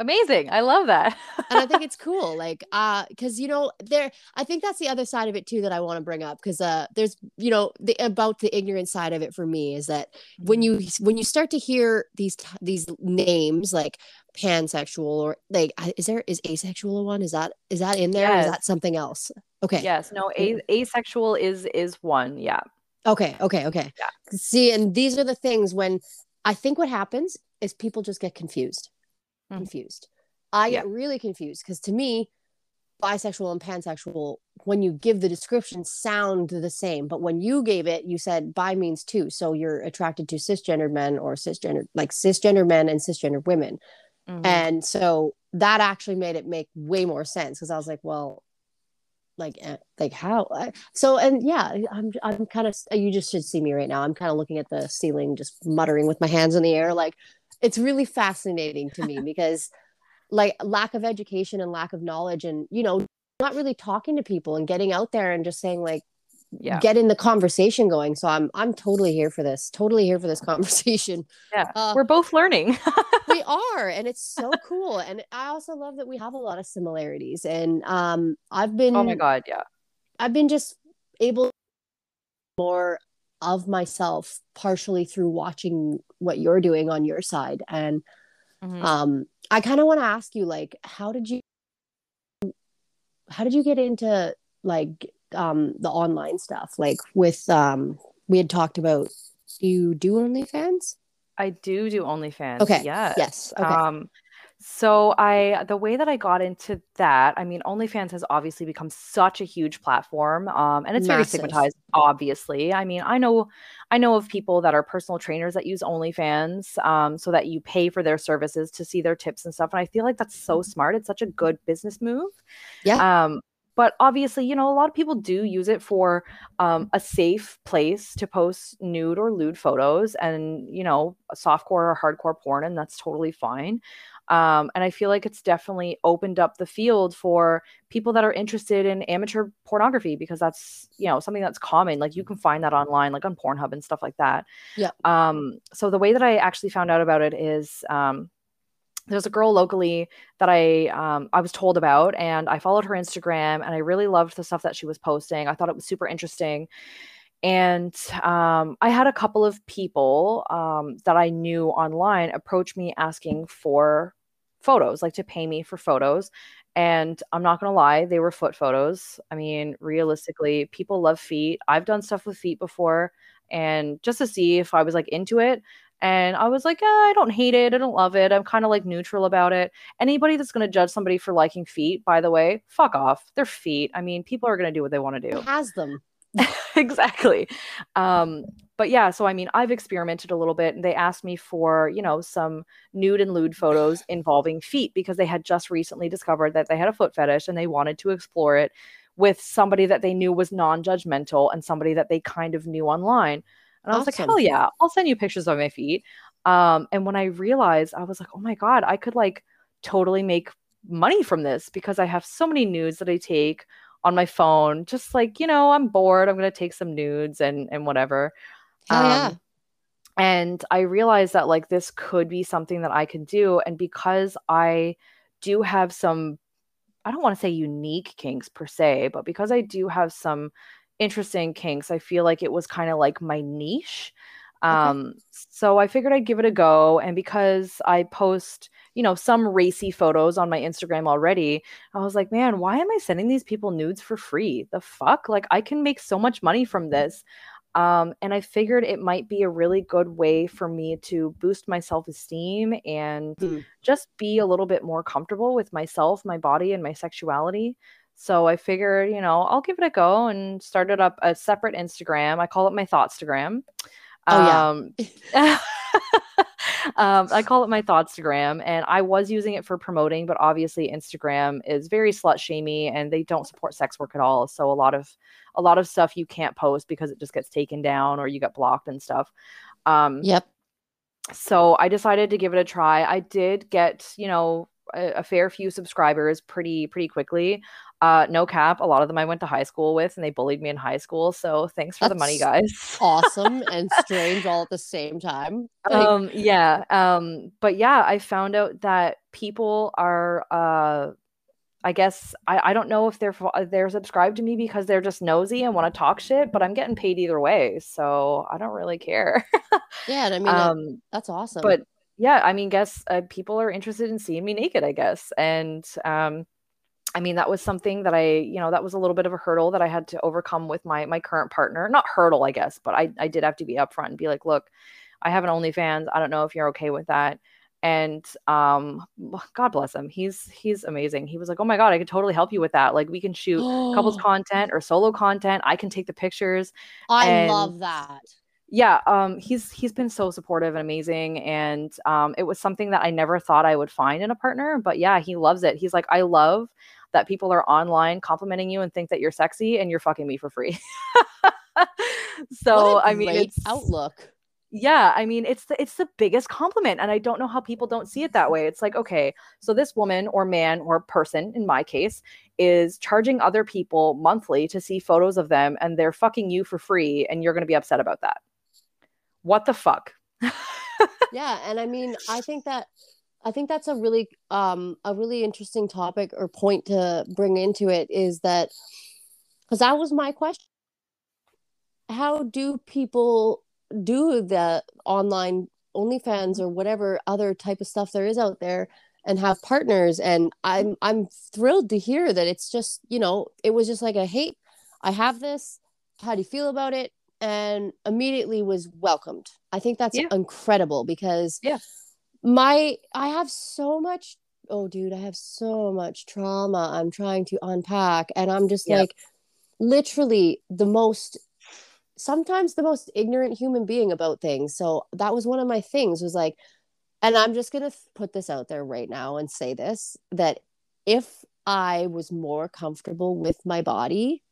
Amazing. I love that. and I think it's cool, like, uh, because you know, there, I think that's the other side of it too that I want to bring up, because uh, there's, you know, the about the ignorant side of it for me is that when you when you start to hear these these names like pansexual or like, is there is asexual one? Is that is that in there? Or is that something else? Okay, yes, no, a- asexual is is one. Yeah. okay, okay, okay. yeah. See, and these are the things when I think what happens is people just get confused. Mhm. Confused. I Yeah. get really confused because to me, bisexual and pansexual, when you give the description, sound the same. But when you gave it, you said bi means two. So you're attracted to cisgendered men or cisgender, like cisgender men and cisgendered women. Mhm. And so that actually made it make way more sense because I was like, well, like, eh, like how? So and yeah, I'm I'm kind of you just should see me right now. I'm kind of looking at the ceiling, just muttering with my hands in the air. Like it's really fascinating to me because like lack of education and lack of knowledge and you know not really talking to people and getting out there and just saying like yeah. getting the conversation going. So I'm I'm totally here for this. Totally here for this conversation. Yeah. Uh, We're both learning. we are and it's so cool and i also love that we have a lot of similarities and um i've been oh my god, yeah. i've been just able more of myself partially through watching what you're doing on your side and Mhm. um i kind of want to ask you like how did you how did you get into like um the online stuff like with um we had talked about do you do OnlyFans? I do do OnlyFans. Okay. Yes. Yes. Okay. Um, so I the way that I got into that, I mean, OnlyFans has obviously become such a huge platform, um, and it's very stigmatized. Obviously, I mean, I know, I know of people that are personal trainers that use OnlyFans, um, so that you pay for their services to see their tips and stuff. And I feel like that's so smart. It's such a good business move. Yeah. Um, but obviously, you know, a lot of people do use it for um, a safe place to post nude or lewd photos and, you know, softcore or hardcore porn, and that's totally fine. Um, and I feel like it's definitely opened up the field for people that are interested in amateur pornography because that's, you know, something that's common. Like you can find that online, like on Pornhub and stuff like that. Yeah. Um, so the way that I actually found out about it is um, there's a girl locally that I um, I was told about, and I followed her Instagram, and I really loved the stuff that she was posting. I thought it was super interesting, and um, I had a couple of people um, that I knew online approach me asking for photos, like to pay me for photos. And I'm not going to lie, they were foot photos. I mean, realistically, people love feet. I've done stuff with feet before and just to see if I was like into it. And I was like, yeah, I don't hate it. I don't love it. I'm kind of like neutral about it. Anybody that's going to judge somebody for liking feet, by the way, fuck off. They're feet. I mean, people are going to do what they want to do. Has them? exactly. Um, but yeah, so I mean, I've experimented a little bit and they asked me for, you know, some nude and lewd photos involving feet because they had just recently discovered that they had a foot fetish and they wanted to explore it with somebody that they knew was non judgmental and somebody that they kind of knew online. And I was like, hell yeah, I'll send you pictures of my feet. Um, and when I realized, I was like, oh my God, I could like totally make money from this because I have so many nudes that I take on my phone. Just like, you know, I'm bored. I'm going to take some nudes and, and whatever. Um, yeah. And I realized that like this could be something that I can do. And because I do have some I don't want to say unique kinks per se, but because I do have some interesting kinks, I feel like it was kind of like my niche. Um, okay. so I figured I'd give it a go. And because I post, you know, some racy photos on my Instagram already, I was like, man, why am I sending these people nudes for free? The fuck? Like, I can make so much money from this. Um, and I figured it might be a really good way for me to boost my self esteem and mm. just be a little bit more comfortable with myself, my body, and my sexuality. So I figured, you know, I'll give it a go and started up a separate Instagram. I call it my Thotstagram. Oh, yeah. um, I call it my Thotstagram, and I was using it for promoting, but obviously Instagram is very slut shamey, and they don't support sex work at all. So a lot of a lot of stuff you can't post because it just gets taken down or you get blocked and stuff. Um, yep. So I decided to give it a try. I did get, you know, a, a fair few subscribers pretty pretty quickly. Uh, no cap. A lot of them I went to high school with, and they bullied me in high school. So thanks for That's the money, guys. awesome and strange all at the same time. Like- um, yeah. Um, but yeah, I found out that people are uh I guess I, I don't know if they're they're subscribed to me because they're just nosy and want to talk shit, but I'm getting paid either way, so I don't really care. yeah, I mean um, that's awesome. But yeah, I mean, guess uh, people are interested in seeing me naked, I guess, and um, I mean that was something that I, you know, that was a little bit of a hurdle that I had to overcome with my my current partner. Not hurdle, I guess, but I I did have to be upfront and be like, look, I have an OnlyFans. I don't know if you're okay with that. And um god bless him. He's he's amazing. He was like oh my god i could totally help you with that. Like we can shoot couples content or solo content. I can take the pictures. I and love that. yeah um he's he's been so supportive and amazing. And um it was something that i never thought i would find in a partner but yeah he loves it. He's like i love that people are online complimenting you and think that you're sexy and you're fucking me for free. So i mean it's outlook. Yeah i mean it's the it's the biggest compliment and i don't know how people don't see it that way. It's like okay so this woman or man or person in my case is charging other people monthly to see photos of them and they're fucking you for free and you're going to be upset about that. What the fuck? Yeah and i mean i think that i think that's a really um a really interesting topic or point to bring into it is that because that was my question how do people do the online OnlyFans or whatever other type of stuff there is out there and have partners and I'm I'm thrilled to hear that it's just, you know, it was just like a hey, I have this. How do you feel about it? And immediately was welcomed. I think that's yeah. incredible because yeah. My I have so much oh dude, I have so much trauma I'm trying to unpack and I'm just yeah. like literally the most sometimes the most ignorant human being about things. So that was one of my things was like, and I'm just going to put this out there right now and say this that if I was more comfortable with my body,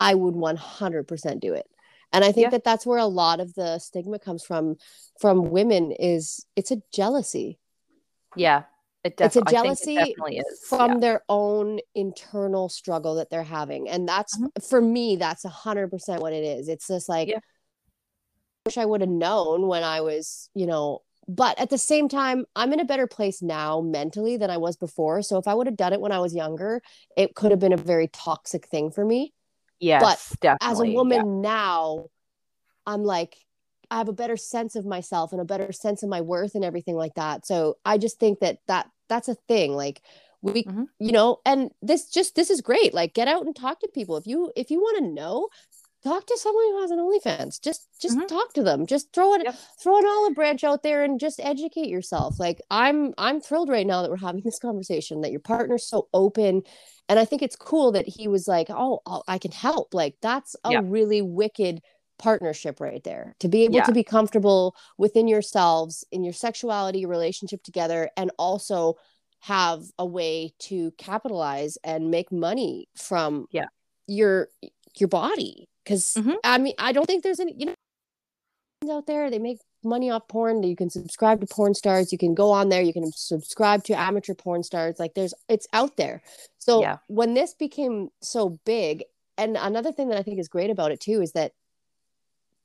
I would 100% do it. And I think yeah. that that's where a lot of the stigma comes from from women is it's a jealousy. Yeah. It def- it's a jealousy it from yeah. their own internal struggle that they're having. And that's mm-hmm. for me, that's a hundred percent what it is. It's just like yeah. I wish I would have known when I was, you know, but at the same time, I'm in a better place now mentally than I was before. So if I would have done it when I was younger, it could have been a very toxic thing for me. Yes, but as a woman yeah. now, I'm like, I have a better sense of myself and a better sense of my worth and everything like that. So I just think that that that's a thing like we Mhm. you know and this just this is great like get out and talk to people if you if you want to know talk to someone who has an OnlyFans just just Mhm. talk to them just throw it Yep. throw an olive branch out there and just educate yourself like i'm i'm thrilled right now that we're having this conversation that your partner's so open and i think it's cool that he was like oh I'll, i can help like that's a Yeah. really wicked partnership right there to be able Yeah. to be comfortable within yourselves in your sexuality relationship together and also have a way to capitalize and make money from Yeah. your your body because Mhm. i mean i don't think there's any you know out there they make money off porn you can subscribe to porn stars you can go on there you can subscribe to amateur porn stars like there's it's out there so Yeah. when this became so big and another thing that i think is great about it too is that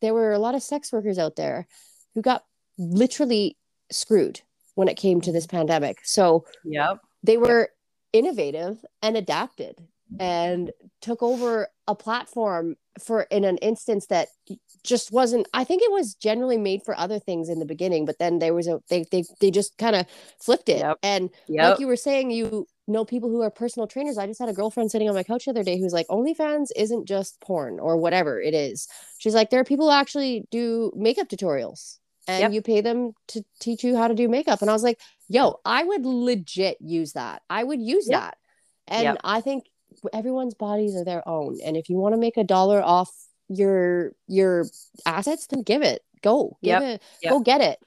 there were a lot of sex workers out there who got literally screwed when it came to this pandemic so Yep. they were innovative and adapted and took over a platform for in an instance that just wasn't i think it was generally made for other things in the beginning but then there was a they they, they just kind of flipped it. Yep. and Yep. like you were saying you know people who are personal trainers. I just had a girlfriend sitting on my couch the other day who's like onlyfans isn't just porn or whatever it is. She's like there are people who actually do makeup tutorials and Yep. you pay them to teach you how to do makeup. And i was like yo i would legit use that. I would use that. And i think everyone's bodies are their own and if you want to make a dollar off your your assets then give it go give Yep. it Yep. go get it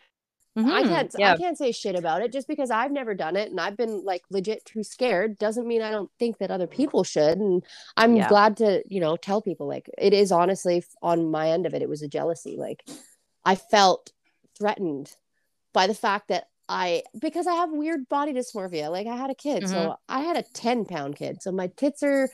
I Mhm. can't. I can't say shit about it just because I've never done it and I've been like legit too scared doesn't mean I don't think that other people should and I'm Yeah. glad to you know tell people like it is honestly on my end of it it was a jealousy like I felt threatened by the fact that I because I have weird body dysmorphia like I had a kid mm-hmm. so I had a 10 pound kid so my tits are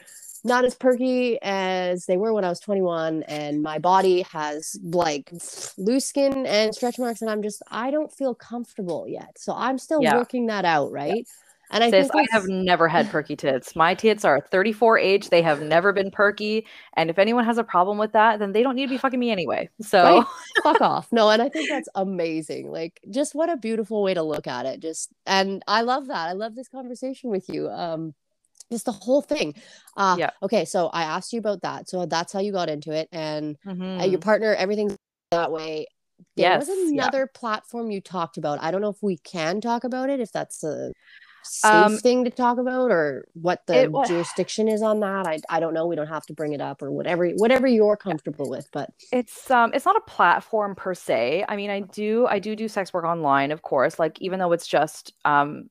not as perky as they were when I was 21 and my body has like loose skin and stretch marks and I'm just I don't feel comfortable yet. So I'm still Yeah. working that out, right? And I Sis, think I have never had perky tits. My tits are 34 H. They have never been perky. And if anyone has a problem with that, then they don't need to be fucking me anyway. So Right. fuck off. No, and I think that's amazing. Like just what a beautiful way to look at it. Just and I love that. I love this conversation with you. Um just the whole thing. Uh Yeah. okay, so I asked you about that. So that's how you got into it and uh, Mhm. your partner everything's that way there was Yes, yeah. another platform you talked about i don't know if we can talk about it if that's a safe Um, thing to talk about or what the jurisdiction is on that I, I don't know we don't have to bring it up or whatever whatever you're comfortable with but it's um it's not a platform per se. I mean, I do I do do sex work online, of course. Like even though it's just um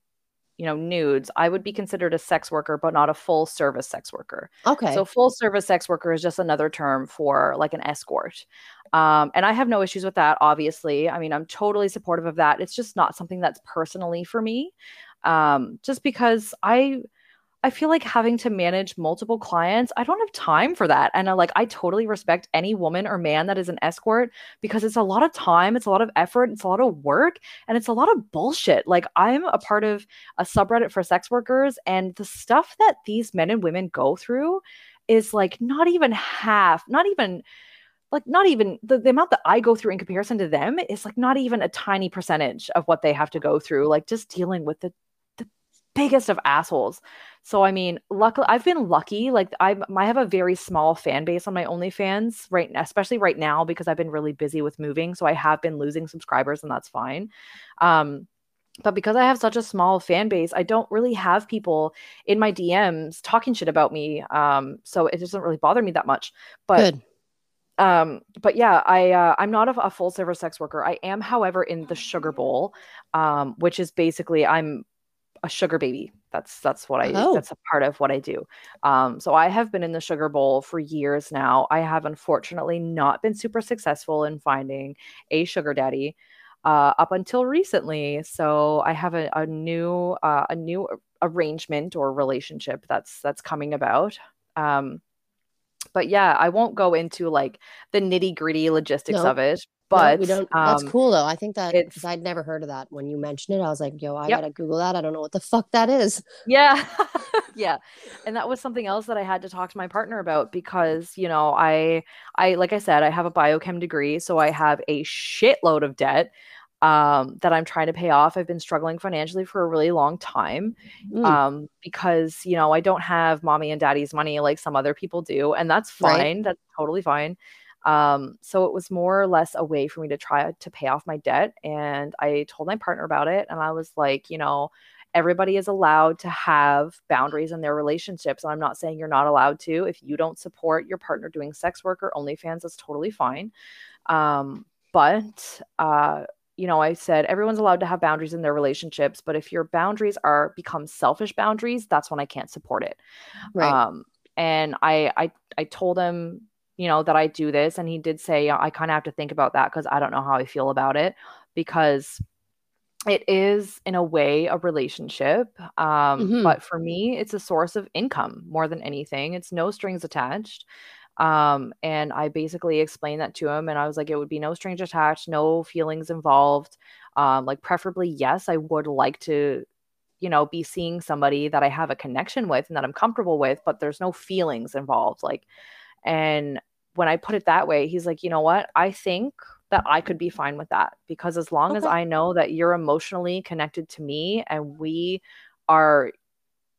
you know nudes, I would be considered a sex worker, but not a full service sex worker. okay So full service sex worker is just another term for like an escort. Um, and I have no issues with that, obviously. I mean, I'm totally supportive of that. It's just not something that's personally for me. Um, just because I I feel like having to manage multiple clients, I don't have time for that. And I like I totally respect any woman or man that is an escort because it's a lot of time, it's a lot of effort, it's a lot of work, and it's a lot of bullshit. Like I'm a part of a subreddit for sex workers and the stuff that these men and women go through is like not even half, not even like not even the, the amount that I go through in comparison to them is like not even a tiny percentage of what they have to go through, like just dealing with the biggest of assholes. So I mean, luckily I've been lucky. Like I I have a very small fan base on my OnlyFans right especially right now because I've been really busy with moving. So I have been losing subscribers and that's fine. Um but because I have such a small fan base, I don't really have people in my DMs talking shit about me. Um, so it doesn't really bother me that much. But good um but yeah i uh, i'm not a, a full service sex worker i am however in the sugar bowl um which is basically i'm a sugar baby that's that's what i Oh. that's a part of what i do um so i have been in the sugar bowl for years now i have unfortunately not been super successful in finding a sugar daddy uh up until recently so i have a, a new uh, a new arrangement or relationship that's that's coming about um but yeah, I won't go into like the nitty gritty logistics No. of it. No, But we don't that's um, cool though i think that because i'd never heard of that when you mentioned it i was like yo i Yep. gotta google that i don't know what the fuck that is Yeah. yeah. And that was something else that I had to talk to my partner about because, you know, I I like I said, I have a biochem degree, so I have a shitload of debt. um, that I'm trying to pay off. I've been struggling financially for a really long time Mm. um, because, you know, I don't have mommy and daddy's money like some other people do. And that's fine. Right. That's totally fine. Um, so it was more or less a way for me to try to pay off my debt. And I told my partner about it. And I was like, you know, everybody is allowed to have boundaries in their relationships. And I'm not saying you're not allowed to. If you don't support your partner doing sex work or OnlyFans, that's totally fine. Um, but uh, you know, I said everyone's allowed to have boundaries in their relationships, but if your boundaries are become selfish boundaries, that's when I can't support it. Right. Um, and I, I, I told him, you know, that I do this, and he did say I kind of have to think about that because I don't know how I feel about it. Because it is in a way a relationship um, Mhm. but for me it's a source of income more than anything. It's no strings attached um, and i basically explained that to him and i was like it would be no strings attached no feelings involved. Um, like preferably yes i would like to you know be seeing somebody that i have a connection with and that i'm comfortable with but there's no feelings involved like and when i put it that way he's like you know what? I think that i could be fine with that because as long as i know that you're emotionally connected to me and we are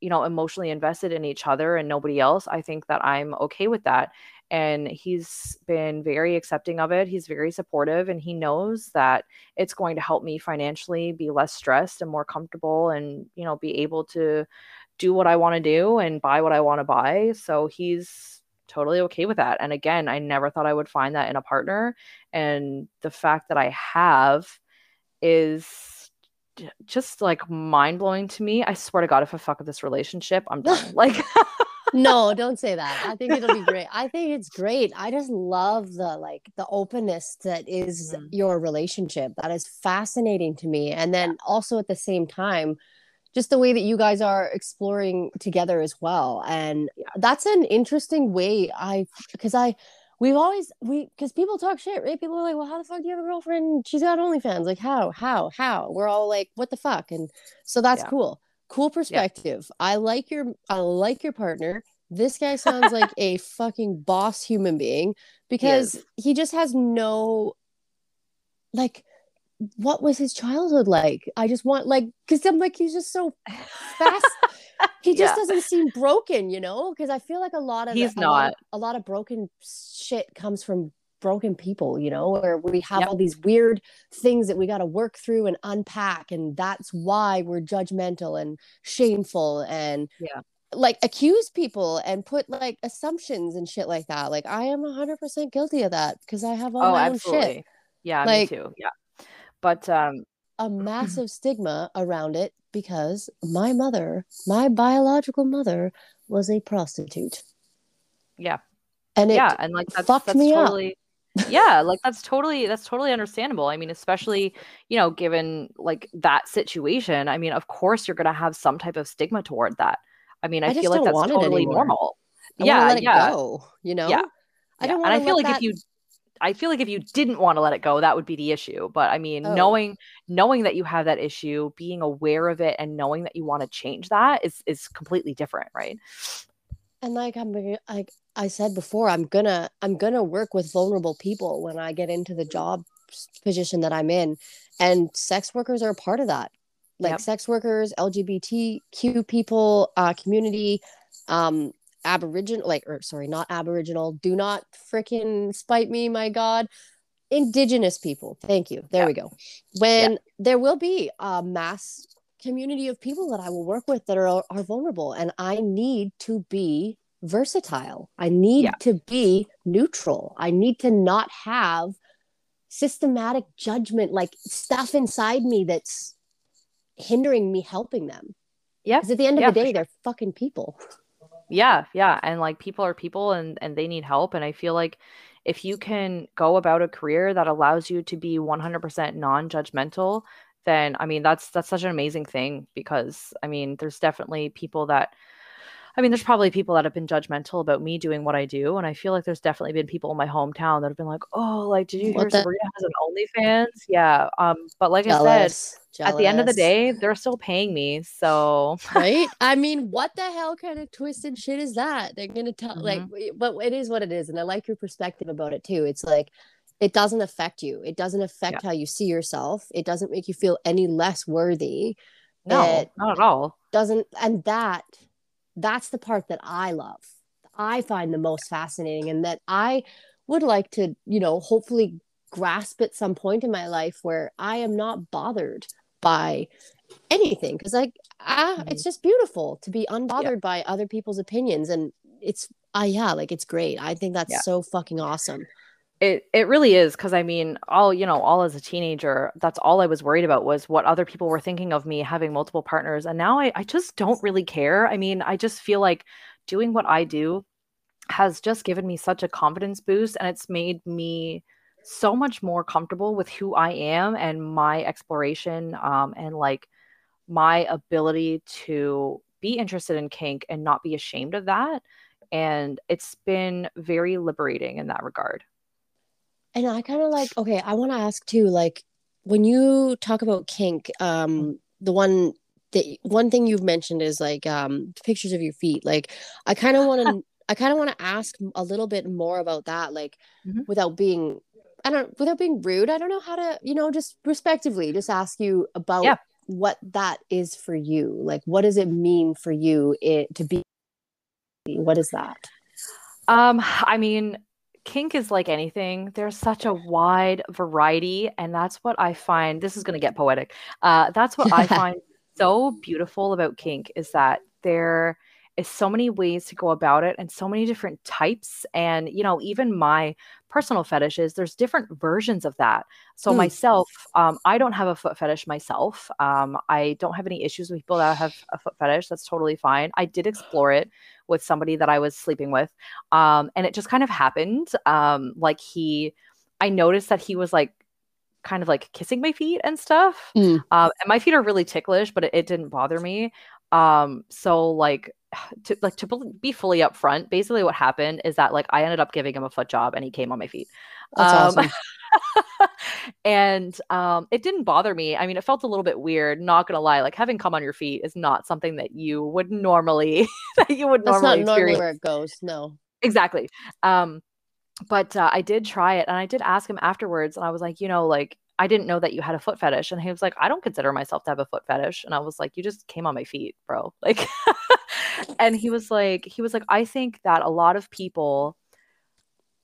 you know emotionally invested in each other and nobody else i think that i'm okay with that. And he's been very accepting of it. He's very supportive and he knows that it's going to help me financially be less stressed and more comfortable and you know be able to do what i want to do and buy what i want to buy. So he's totally okay with that and again i never thought i would find that in a partner and the fact that i have is just like mind blowing to me. I swear to God, if I fuck with this relationship, I'm done. Like, no, don't say that. I think it'll be great. I think it's great. I just love the like the openness that is Mhm. your relationship. That is fascinating to me. And then also at the same time, just the way that you guys are exploring together as well. And that's an interesting way. I because I we've always we because people talk shit, right? People are like, well, how the fuck do you have a girlfriend? She's got OnlyFans. Like, how, how, how? We're all like, what the fuck? And so that's Yeah. cool. Cool perspective. I like your I like your partner. This guy sounds like a fucking boss human being because is. he just has no like what was his childhood like? I just want like because I'm like he's just so fast. he just Yeah. doesn't seem broken, you know? Because I feel like a lot of He's a lot of- not. a lot of broken shit comes from broken people, you know, where we have Yep. all these weird things that we got to work through and unpack, and that's why we're judgmental and shameful and Yeah. like accuse people and put like assumptions and shit like that. Like I am hundred percent guilty of that because I have all oh, my own shit. Yeah, Like- me too. Yeah. But um, a massive stigma around it because my mother, my biological mother, was a prostitute. yeah. And it yeah. And like that's, fucked that's me up. totally. yeah, like that's totally that's totally understandable. I mean, especially, you know, given like that situation, I mean, of course you're gonna have some type of stigma toward that. I mean, I, I feel like that's totally normal. I yeah, let it yeah. go, you know? Yeah. I Yeah, don't and I feel like that- if you I feel like if you didn't want to let it go, that would be the issue. But I mean, Oh. knowing knowing that you have that issue, being aware of it and knowing that you want to change that is is completely different, right? and like I'm like I said before, I'm gonna I'm gonna work with vulnerable people when I get into the job position that I'm in. And sex workers are a part of that. Like Yep. sex workers, LGBTQ people, uh community, um aboriginal like or sorry, not aboriginal. Do not freaking spite me, my god. Indigenous people. Thank you. There Yeah. we go. When there will be a mass community of people that I will work with that are are vulnerable and I need to be versatile. I need Yeah. to be neutral. I need to not have systematic judgment like stuff inside me that's hindering me helping them. Yeah. Because at the end of Yeah, the day, sure. they're fucking people. Yeah, yeah, and like people are people and and they need help and I feel like if you can go about a career that allows you to be 100% non-judgmental, then I mean that's that's such an amazing thing because I mean there's definitely people that I mean there's probably people that have been judgmental about me doing what I do and I feel like there's definitely been people in my hometown that have been like, "Oh, like did you hear What the- Sabrina has an OnlyFans?" Yeah, um but like I said, Jealous. at the end of the day, they're still paying me. So, right? I mean, what the hell kind of twisted shit is that? They're gonna tell like, Mm-hmm. but it is what it is, and I like your perspective about it too. It's like it doesn't affect you. It doesn't affect Yeah. how you see yourself. It doesn't make you feel any less worthy. No, It not at all. doesn't and that that's the part that I love. I find the most fascinating and that I would like to, you know, hopefully grasp at some point in my life where I am not bothered by anything because like ah Mhm. it's just beautiful to be unbothered by other people's opinions and it's ah yeah like it's great. I think that's Yeah. so fucking awesome. It it really is because I mean, all you know, all as a teenager, that's all I was worried about was what other people were thinking of me having multiple partners. And now I, I just don't really care. I mean, I just feel like doing what I do has just given me such a confidence boost and it's made me so much more comfortable with who I am and my exploration um, and like my ability to be interested in kink and not be ashamed of that. And it's been very liberating in that regard. And I kind of like, okay, I want to ask too, like when you talk about kink, um, the one that one thing you've mentioned is like um pictures of your feet. Like I kind of want to I kind of want to ask a little bit more about that, like Mhm. without being I don't without being rude. I don't know how to, you know, just respectively just ask you about Yeah. what that is for you. Like what does it mean for you it to be what is that? Um, I mean, kink is like anything. There's such a wide variety, and that's what I find. This is going to get poetic. Uh, that's what I find so beautiful about kink is that there is so many ways to go about it and so many different types. And you know, even my personal fetishes, there's different versions of that. So Hmm. myself, um, I don't have a foot fetish myself. Um, I don't have any issues with people that have a foot fetish. That's totally fine. I did explore it with somebody that I was sleeping with. Um, and it just kind of happened. Um, like he, I noticed that he was like kind of like kissing my feet and stuff. Mm. Um, and my feet are really ticklish, but it, it didn't bother me. Um, so like to like to be fully upfront, basically what happened is that like I ended up giving him a foot job and he came on my feet. That's Um, awesome. and um, it didn't bother me. I mean, it felt a little bit weird. Not gonna lie, like having come on your feet is not something that you would normally that you would That's normally not normally experience. where it goes. No. Exactly. Um, but uh, I did try it, and I did ask him afterwards, and I was like, you know, like I didn't know that you had a foot fetish, and he was like, I don't consider myself to have a foot fetish, and I was like, you just came on my feet, bro. Like, and he was like, he was like, I think that a lot of people,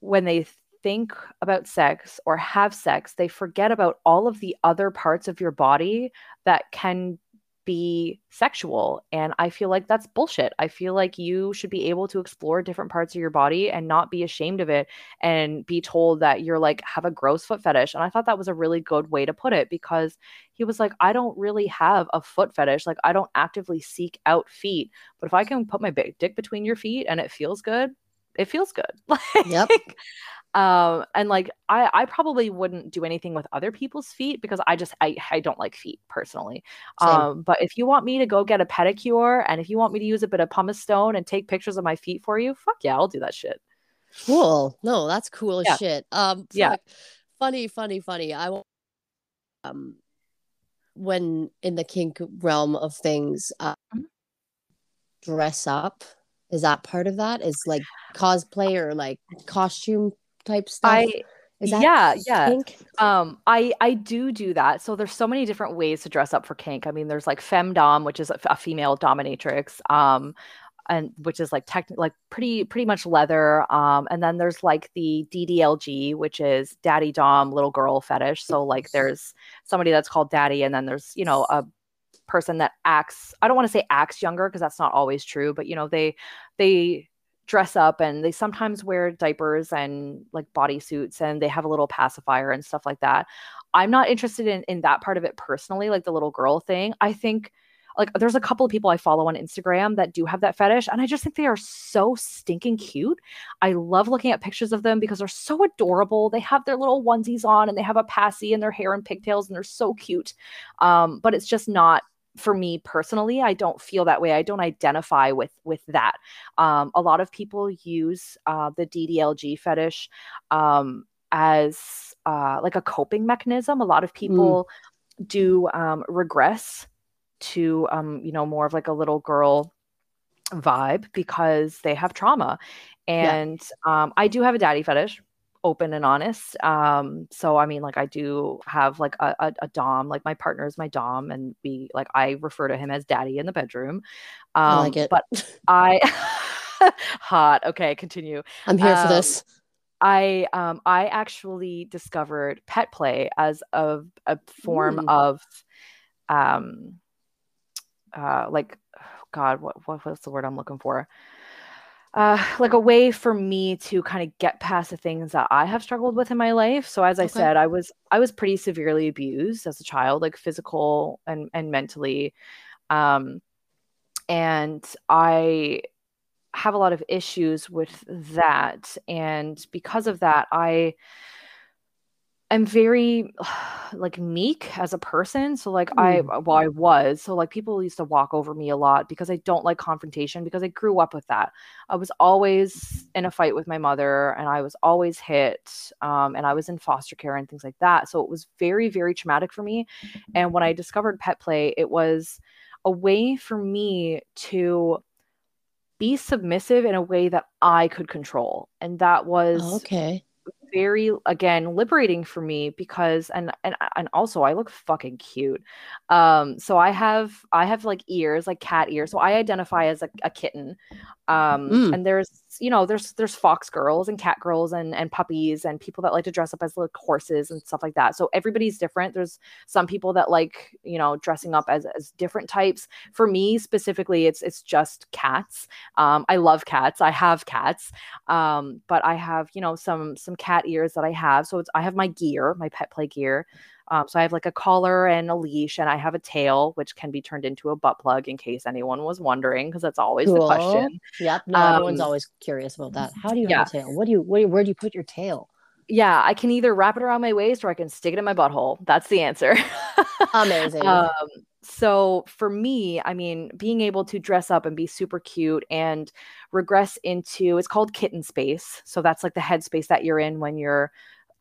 when they think about sex or have sex, they forget about all of the other parts of your body that can be sexual. And I feel like that's bullshit. I feel like you should be able to explore different parts of your body and not be ashamed of it and be told that you're like, have a gross foot fetish. And I thought that was a really good way to put it because he was like, I don't really have a foot fetish. Like, I don't actively seek out feet. But if I can put my big dick between your feet and it feels good, it feels good. Like, Yep. Um and like i i probably wouldn't do anything with other people's feet because i just i, I don't like feet personally Same. um but if you want me to go get a pedicure and if you want me to use a bit of pumice stone and take pictures of my feet for you fuck yeah i'll do that shit Cool. No, that's cool as shit. Um, Yeah. Funny, funny, funny. I wa- um, when in the kink realm of things, uh, Mhm. dress up. Is that part of that? Is like cosplay or like costume type stuff? i yeah yeah kink? Um, I I do do that. So there's so many different ways to dress up for kink. I mean, there's like femdom, which is a, a female dominatrix, um, and which is like tech like pretty pretty much leather. Um, and then there's like the DDLG, which is daddy dom little girl fetish. So like there's somebody that's called daddy, and then there's you know a person that acts. I don't want to say acts younger because that's not always true, but you know they they dress up and they sometimes wear diapers and like bodysuits and they have a little pacifier and stuff like that. I'm not interested in in that part of it personally, like the little girl thing. I think like there's a couple of people I follow on Instagram that do have that fetish and I just think they are so stinking cute. I love looking at pictures of them because they're so adorable. They have their little onesies on and they have a passy and their hair and pigtails and they're so cute. Um, but it's just not for me personally i don't feel that way i don't identify with with that. Um, a lot of people use uh, the ddlg fetish um, as uh, like a coping mechanism. A lot of people do um, regress to um, you know more of like a little girl vibe because they have trauma. Yeah. and um, i do have a daddy fetish open and honest. Um, so I mean, like I do have like a, a, a, dom, like my partner is my dom, and we like I refer to him as daddy in the bedroom. Um, I like it, but I hot. Okay, continue. I'm here um, for this. I um I actually discovered pet play as a a form mm. of um uh like God what what what's the word I'm looking for uh, like a way for me to kind of get past the things that I have struggled with in my life. So as I okay. said, I was I was pretty severely abused as a child, like physical and and mentally. Um, and I have a lot of issues with that. And because of that, I I'm very like meek as a person. So like mm. I well I was. So like people used to walk over me a lot because I don't like confrontation because I grew up with that. I was always in a fight with my mother and I was always hit um, and I was in foster care and things like that. So it was very very traumatic for me. And when I discovered pet play, it was a way for me to be submissive in a way that I could control. And that was okay very again liberating for me because and and and also I look fucking cute. Um so I have I have like ears like cat ears. So I identify as a, a kitten. Um mm. and there's you know there's there's fox girls and cat girls and and puppies and people that like to dress up as like horses and stuff like that. So everybody's different. There's some people that like, you know, dressing up as as different types. For me specifically it's it's just cats. Um I love cats. I have cats. Um but I have, you know, some some cat ears that I have. So it's I have my gear, my pet play gear. Um, so I have like a collar and a leash, and I have a tail, which can be turned into a butt plug in case anyone was wondering, because that's always cool. the question. Yep. No, um, everyone's always curious about that. How do you yeah. have a tail? What do you where, where do you put your tail? Yeah, I can either wrap it around my waist or I can stick it in my butthole. That's the answer. Amazing. Um, so for me, I mean, being able to dress up and be super cute and regress into it's called kitten space. So that's like the headspace that you're in when you're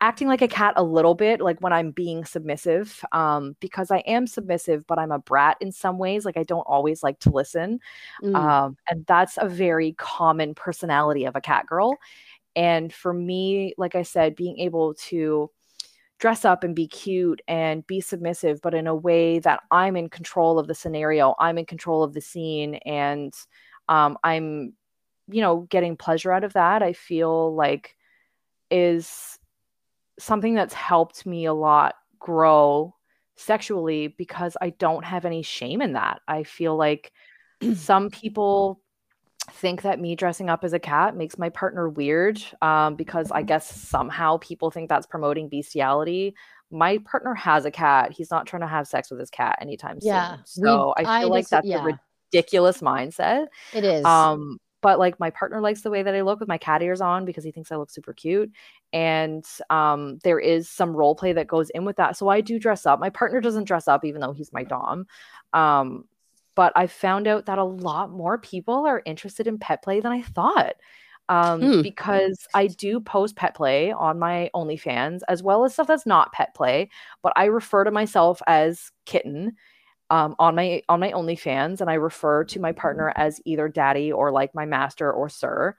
acting like a cat a little bit like when i'm being submissive um, because i am submissive but i'm a brat in some ways like i don't always like to listen mm. um, and that's a very common personality of a cat girl and for me like i said being able to dress up and be cute and be submissive but in a way that i'm in control of the scenario i'm in control of the scene and um, i'm you know getting pleasure out of that i feel like is something that's helped me a lot grow sexually because I don't have any shame in that. I feel like some people think that me dressing up as a cat makes my partner weird um, because I guess somehow people think that's promoting bestiality. My partner has a cat. He's not trying to have sex with his cat anytime yeah, soon. So we, I feel I like that's yeah. a ridiculous mindset. It is. Um, but like my partner likes the way that I look with my cat ears on because he thinks I look super cute. And um, there is some role play that goes in with that. So I do dress up. My partner doesn't dress up, even though he's my Dom. Um, but I found out that a lot more people are interested in pet play than I thought. Um, hmm. because I do post pet play on my OnlyFans as well as stuff that's not pet play, but I refer to myself as kitten um, on my on my OnlyFans, and I refer to my partner as either daddy or like my master or sir.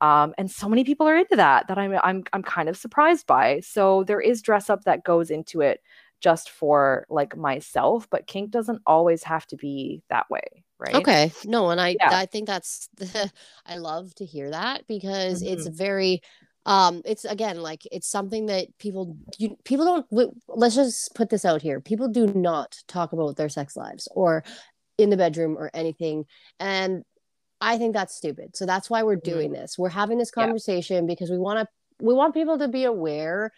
Um, and so many people are into that that I'm I'm I'm kind of surprised by. So there is dress up that goes into it just for like myself, but kink doesn't always have to be that way, right? Okay, no, and I yeah. I think that's the, I love to hear that because mm-hmm. it's very um it's again like it's something that people you people don't w- let's just put this out here people do not talk about their sex lives or in the bedroom or anything and i think that's stupid so that's why we're doing mm-hmm. this we're having this conversation yeah. because we want to we want people to be aware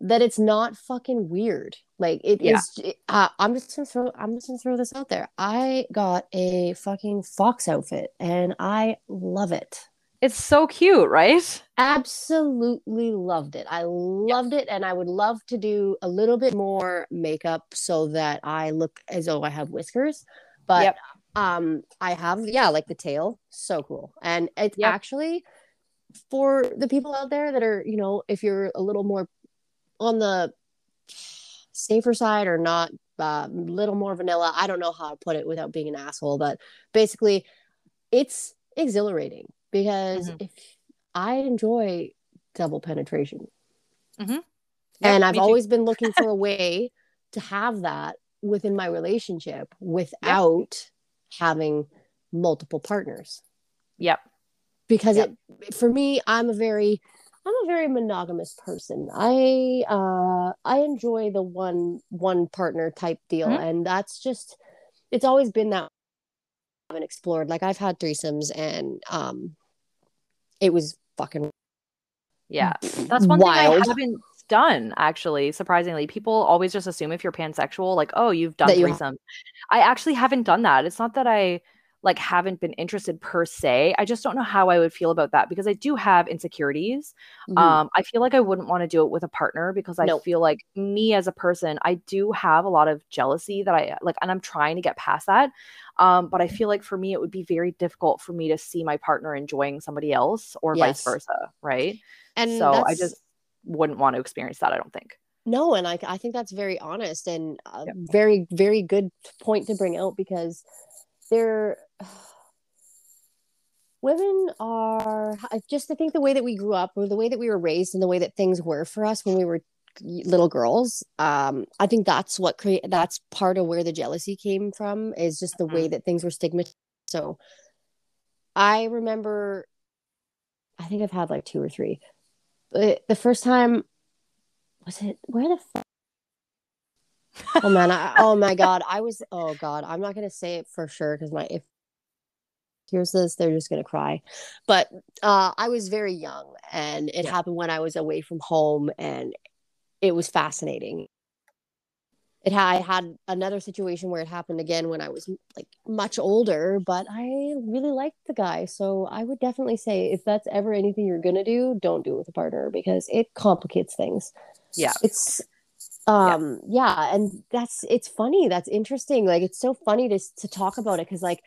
that it's not fucking weird like it yeah. is. uh, i'm just gonna throw i'm just gonna throw this out there i got a fucking fox outfit and i love it it's so cute, right? Absolutely loved it. I loved yes. it. And I would love to do a little bit more makeup so that I look as though I have whiskers. But yep. um I have, yeah, like the tail. So cool. And it's yep. actually for the people out there that are, you know, if you're a little more on the safer side or not a uh, little more vanilla. I don't know how to put it without being an asshole, but basically it's exhilarating because mm-hmm. if I enjoy double penetration, Mhm. Yep, and I've always been looking for a way to have that within my relationship without having multiple partners. Yep. Because Yep. it for me, I'm a very I'm a very monogamous person. I uh I enjoy the one one partner type deal Mhm. and that's just it's always been that I haven't explored. Like I've had threesomes and um it was fucking Yeah. That's one thing I haven't done actually, surprisingly. People always just assume if you're pansexual, like, oh, you've done That you ha- I actually haven't done that. It's not that I like haven't been interested per se. I just don't know how I would feel about that because I do have insecurities. Mhm. Um, I feel like I wouldn't want to do it with a partner because I Nope. feel like me as a person, I do have a lot of jealousy that I like, and I'm trying to get past that. Um, but I feel like for me, it would be very difficult for me to see my partner enjoying somebody else or Yes. vice versa, right? and so I just wouldn't want to experience that. I don't think. No, and I, I think that's very honest and a Yep. very, very good point to bring out because they're women are just I think the way that we grew up or the way that we were raised and the way that things were for us when we were little girls um i think that's what create that's part of where the jealousy came from is just the way that things were stigmatized so i remember i think i've had like two or three. But the first time was it where the fuck oh man I, oh my god i was oh god i'm not gonna say it for sure because my if hears this they're just gonna cry but uh i was very young and it Yeah. happened when i was away from home and it was fascinating it had, I had another situation where it happened again when I was like much older, but I really liked the guy. So I would definitely say if that's ever anything you're gonna do, don't do it with a partner because it complicates things. Yeah. It's um yeah, and that's it's funny, that's interesting. Like it's so funny to to talk about it because like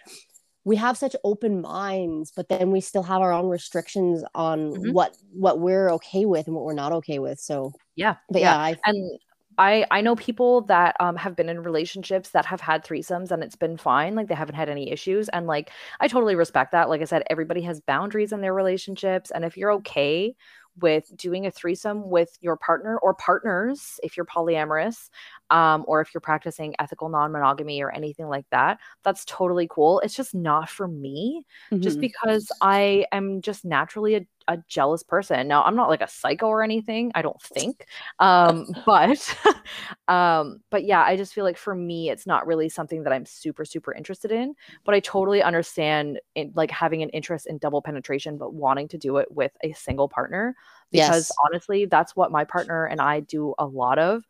we have such open minds, but then we still have our own restrictions on Mhm. what what we're okay with and what we're not okay with. So Yeah. but yeah, I and I I know people that um have been in relationships that have had threesomes and it's been fine like they haven't had any issues and like I totally respect that like I said everybody has boundaries in their relationships and if you're okay with doing a threesome with your partner or partners if you're polyamorous um or if you're practicing ethical non-monogamy or anything like that that's totally cool it's just not for me just Mhm. because I am just naturally a, a jealous person. Now, I'm not like a psycho or anything, I don't think. Um, but um, but yeah, I just feel like for me, it's not really something that I'm super, super interested in. But I totally understand in like having an interest in double penetration, but wanting to do it with a single partner. Because Yes. honestly, that's what my partner and I do a lot of.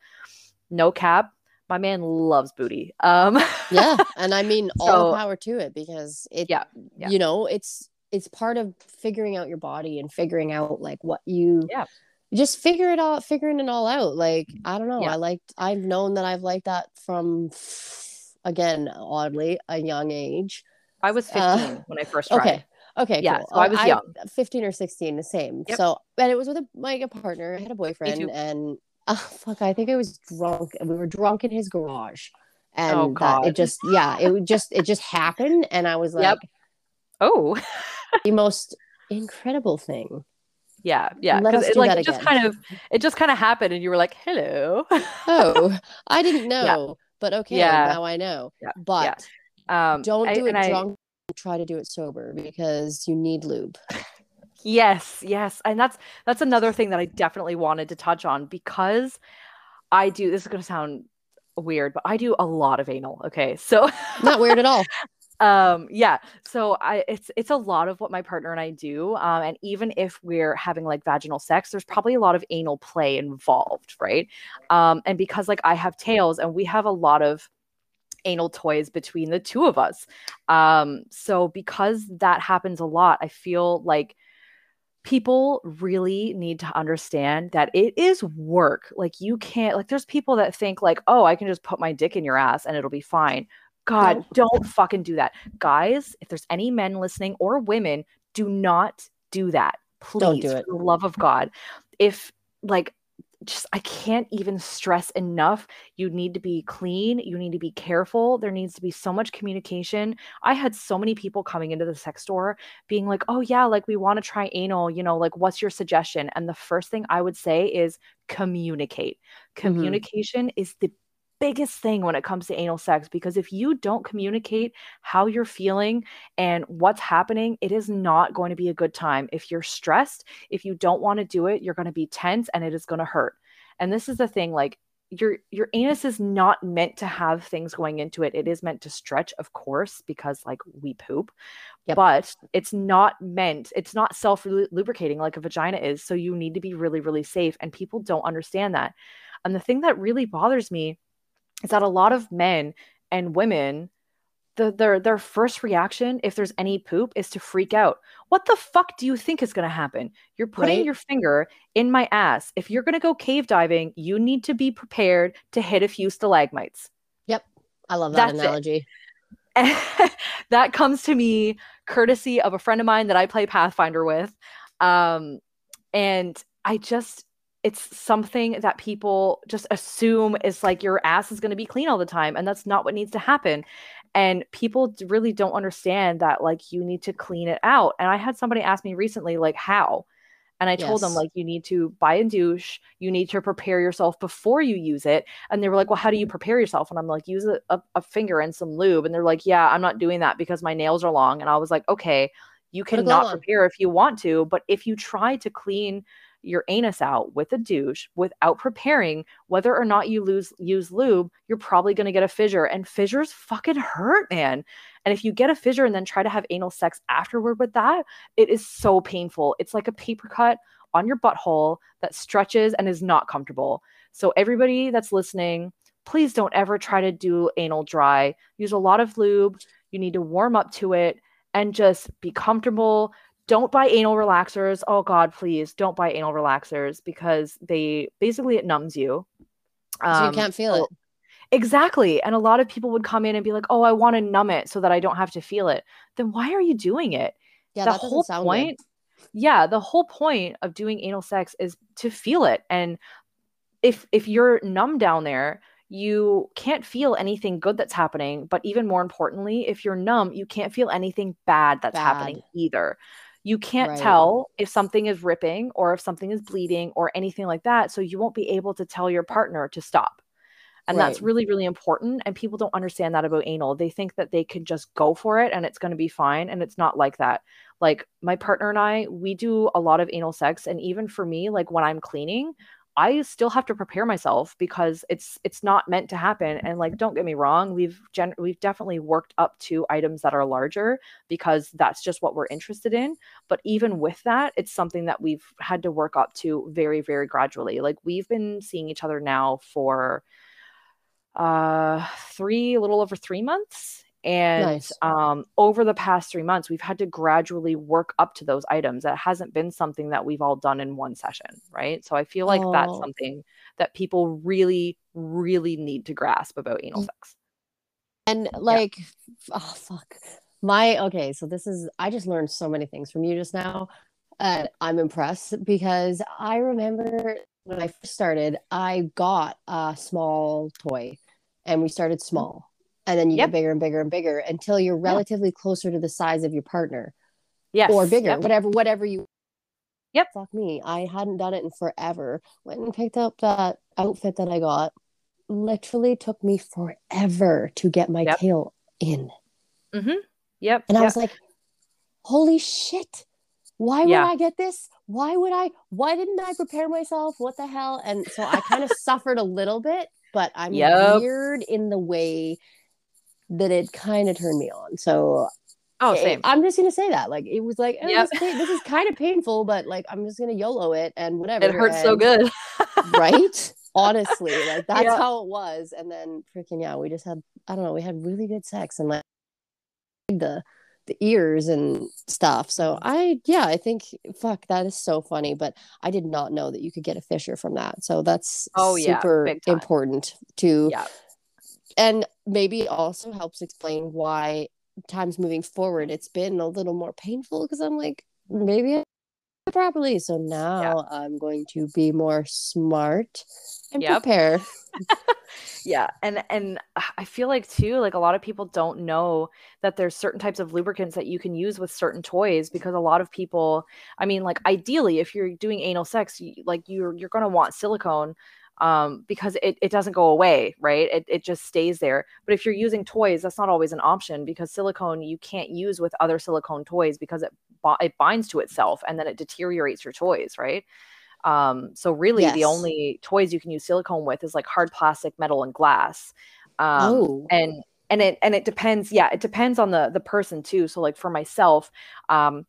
No cap. My man loves booty. Um yeah and i mean all So- power to it because it Yeah, yeah. you know it's it's part of figuring out your body and figuring out like what you Yeah. just figure it out figuring it all out like i don't know Yeah. i liked i've known that i've liked that from again oddly a young age I was 15 Uh, when I first tried. okay okay Yeah, cool. so I was Uh, young. 15 or 16 the same Yep. so and it was with a like a partner i had a boyfriend and oh fuck i think i was drunk and we were drunk in his garage and Oh, it just yeah it would just it just happened and i was like Yep. Oh, the most incredible thing yeah, yeah. Let 'cause us it like it just again. kind of it just kind of happened, and you were like, "Hello." oh i didn't know but okay Yeah. now i know Yeah, but Um, don't I- do it and I- drunk try to do it sober because you need lube Yes, yes, and that's that's another thing that I definitely wanted to touch on because I do. This is going to sound weird, but I do a lot of anal. Okay, so not weird at all um yeah so i it's it's a lot of what my partner and i do um and even if we're having like vaginal sex there's probably a lot of anal play involved right? Um and because like i have tails and we have a lot of anal toys between the two of us um so because that happens a lot i feel like people really need to understand that it is work like you can't like there's people that think like oh i can just put my dick in your ass and it'll be fine god don't fucking do that guys if there's any men listening or women do not do that please Don't do it. for the love of god if like just I can't even stress enough. You need to be clean. You need to be careful. There needs to be so much communication. I had so many people coming into the sex store being like, "Oh yeah, like we want to try anal, you know, like what's your suggestion?" And the first thing I would say is communicate. Mm-hmm. Communication mm-hmm. is the biggest thing when it comes to anal sex because if you don't communicate how you're feeling and what's happening, it is not going to be a good time. If you're stressed, if you don't want to do it, you're going to be tense and it is going to hurt. And this is the thing like your your anus is not meant to have things going into it. It is meant to stretch, of course, because like we poop. Yep. But it's not meant, it's not self lubricating like a vagina is. So you need to be really, really safe. And people don't understand that. And the thing that really bothers me is that a lot of men and women the, their their first reaction if there's any poop is to freak out. What the fuck do you think is going to happen? You're putting right? your finger in my ass. If you're going to go cave diving, you need to be prepared to hit a few stalagmites. Yep. I love that That's analogy. that comes to me courtesy of a friend of mine that I play Pathfinder with. Um, and I just it's something that people just assume is like your ass is going to be clean all the time and that's not what needs to happen and people really don't understand that like you need to clean it out and i had somebody ask me recently like how and i told them like you need to buy a douche you need to prepare yourself before you use it and they were like well how do you prepare yourself? and i'm like use a, a, a finger and some lube and they're like yeah i'm not doing that because my nails are long and i was like okay you cannot prepare if you want to but if you try to clean your anus out with a douche without preparing, whether or not you lose use lube, you're probably going to get a fissure. And fissures fucking hurt, man. And if you get a fissure and then try to have anal sex afterward with that, it is so painful. It's like a paper cut on your butthole that stretches and is not comfortable. So everybody that's listening, please don't ever try to do anal dry. Use a lot of lube. You need to warm up to it and just be comfortable don't buy anal relaxers. Oh God, please don't buy anal relaxers because they basically it numbs you. Um, so you can't feel it. Exactly. And a lot of people would come in and be like, "Oh, I want to numb it so that I don't have to feel it." Then why are you doing it? Yeah, the whole point. Good. Yeah, the whole point of doing anal sex is to feel it. And if if you're numb down there, you can't feel anything good that's happening. But even more importantly, if you're numb, you can't feel anything bad that's bad. happening either. You can't right. tell if something is ripping or if something is bleeding or anything like that. So you won't be able to tell your partner to stop. And right. that's really, really important. And people don't understand that about anal. They think that they can just go for it and it's going to be fine. And it's not like that. Like my partner and I, we do a lot of anal sex. And even for me, like when I'm cleaning, I still have to prepare myself because it's it's not meant to happen. And like, don't get me wrong, we've gen- we've definitely worked up to items that are larger because that's just what we're interested in. But even with that, it's something that we've had to work up to very very gradually. Like we've been seeing each other now for uh three a little over three months and nice. um, over the past three months, we've had to gradually work up to those items. That hasn't been something that we've all done in one session, right? So I feel like oh. that's something that people really, really need to grasp about anal sex. And like, yeah. oh, fuck. My, okay, so this is, I just learned so many things from you just now. Uh, I'm impressed because I remember when I first started, I got a small toy and we started mm. small and then you yep. get bigger and bigger and bigger until you're relatively yep. closer to the size of your partner. Yes. Or bigger, yep. whatever, whatever you. Yep. Fuck me. I hadn't done it in forever. Went and picked up that outfit that I got. Literally took me forever to get my tail in. Mm-hmm. Yep. And I was like, holy shit. Why would yeah. I get this? Why would I? Why didn't I prepare myself? What the hell? And so I kind of suffered a little bit, but I'm yep. weird in the way that it kind of turned me on. So Oh, same. I'm just gonna say that. Like it was like oh, yep. this, this, is kind of painful, but like I'm just gonna YOLO it and whatever. It hurts and, so good. right? Honestly, like that's yep. how it was. And then freaking yeah, we just had I don't know, we had really good sex and like the the ears and stuff. So mm-hmm. I yeah, I think fuck that is so funny, but I did not know that you could get a fissure from that. So that's oh, super yeah, important to yeah and maybe also helps explain why times moving forward it's been a little more painful because i'm like maybe I properly. So now Yeah. I'm going to be more smart and Yep. prepare. yeah and and i feel like too like a lot of people don't know that there's certain types of lubricants that you can use with certain toys because a lot of people i mean like ideally if you're doing anal sex you, like you're you're going to want silicone um because it, it doesn't go away right it, it just stays there but if you're using toys that's not always an option because silicone you can't use with other silicone toys because it it binds to itself and then it deteriorates your toys right um, so really, the only toys you can use silicone with is like hard plastic, metal, and glass. Um, Oh. and and it and it depends. Yeah, it depends on the the person too. So like for myself, um,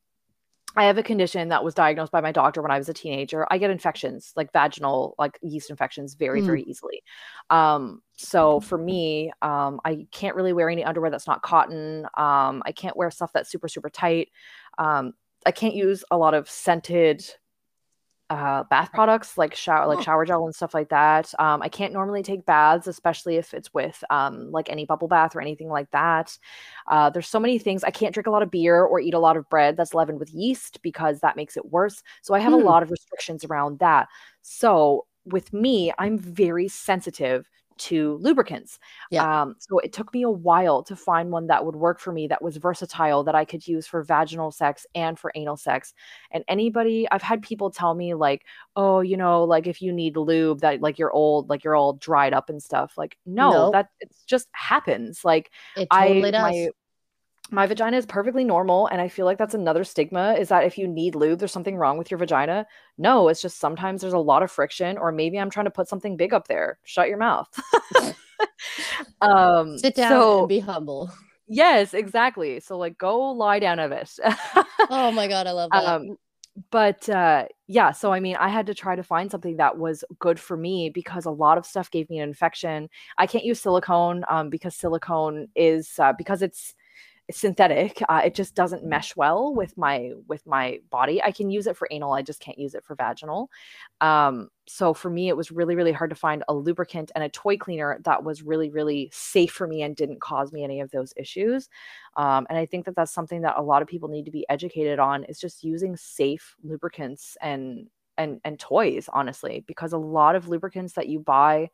I have a condition that was diagnosed by my doctor when I was a teenager. I get infections, like vaginal, like yeast infections, very Mm. very easily. Um, so for me, um, I can't really wear any underwear that's not cotton. Um, I can't wear stuff that's super super tight. Um, I can't use a lot of scented uh, bath products like shower like Oh. shower gel and stuff like that. Um, I can't normally take baths, especially if it's with um, like any bubble bath or anything like that. Uh, there's so many things. I can't drink a lot of beer or eat a lot of bread that's leavened with yeast because that makes it worse. So I have Hmm. a lot of restrictions around that. So with me, I'm very sensitive to lubricants. Yeah. Um, so it took me a while to find one that would work for me that was versatile that I could use for vaginal sex and for anal sex. And anybody, I've had people tell me like, oh, you know, like if you need lube, that like you're old, like you're all dried up and stuff. Like, no, Nope. that it just happens. Like totally I does. my my vagina is perfectly normal and I feel like that's another stigma is that if you need lube, there's something wrong with your vagina. No, it's just sometimes there's a lot of friction, or maybe I'm trying to put something big up there. Shut your mouth. um Sit down so and be humble. yes, exactly. So like go lie down a bit. Oh my god, I love that. Um, but uh yeah so i mean i had to try to find something that was good for me because a lot of stuff gave me an infection i can't use silicone um because silicone is uh, because it's synthetic uh, it just doesn't mesh well with my with my body. I can use it for anal i just can't use it for vaginal. Um so for me it was really really hard to find a lubricant and a toy cleaner that was really really safe for me and didn't cause me any of those issues. Um, and i think that that's something that a lot of people need to be educated on is just using safe lubricants and and and toys honestly because a lot of lubricants that you buy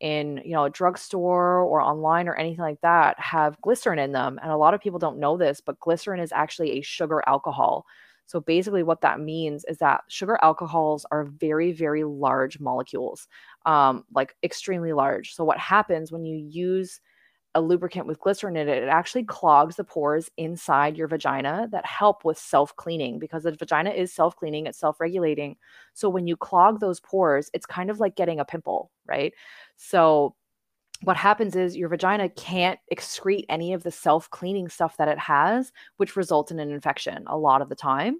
in you know a drugstore or online or anything like that have glycerin in them and a lot of people don't know this but glycerin is actually a sugar alcohol. So basically what that means is that sugar alcohols are very very large molecules um, like extremely large. So what happens when you use a lubricant with glycerin in it, it actually clogs the pores inside your vagina that help with self cleaning because the vagina is self cleaning, it's self regulating. So when you clog those pores, it's kind of like getting a pimple, right? So what happens is your vagina can't excrete any of the self cleaning stuff that it has, which results in an infection a lot of the time.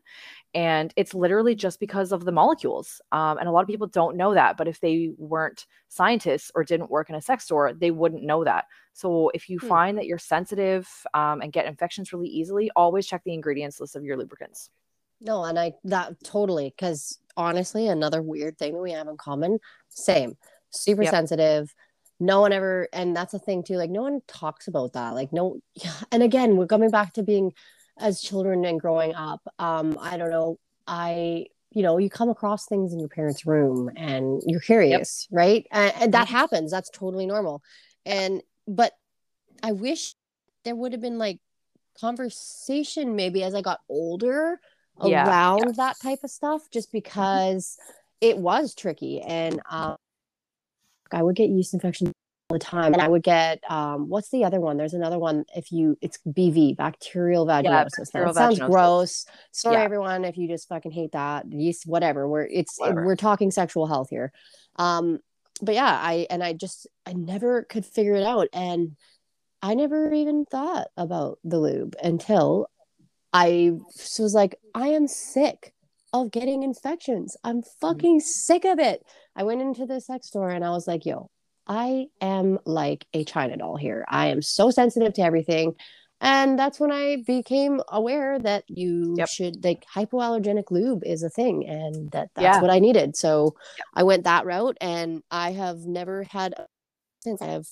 And it's literally just because of the molecules. Um, and a lot of people don't know that. But if they weren't scientists or didn't work in a sex store, they wouldn't know that. So if you Hmm. find that you're sensitive um, and get infections really easily, always check the ingredients list of your lubricants. No, and I that totally because honestly, another weird thing that we have in common, same, super Yep. sensitive. No one ever, and that's the thing too. Like no one talks about that. Like no, and again, we're coming back to being as children and growing up. Um, I don't know. I you know you come across things in your parents' room and you're curious, right? And, and that Mhm. happens. That's totally normal. And but I wish there would have been like conversation maybe as I got older Yeah, around that type of stuff just because it was tricky and um I would get yeast infection all the time and I would get um what's the other one there's another one if you it's BV bacterial vaginosis Now, bacterial it sounds vaginosis. gross sorry Yeah. everyone if you just fucking hate that yeast whatever we're it's Whatever. we're talking sexual health here um but yeah I and I just I never could figure it out and I never even thought about the lube until I was like, I am sick of getting infections. I'm fucking sick of it. I went into the sex store and I was like, yo, I am like a China doll here. I am so sensitive to everything. And that's when I became aware that you Yep. should like hypoallergenic lube is a thing and that that's Yeah. what I needed. So I went that route and I have never had since I have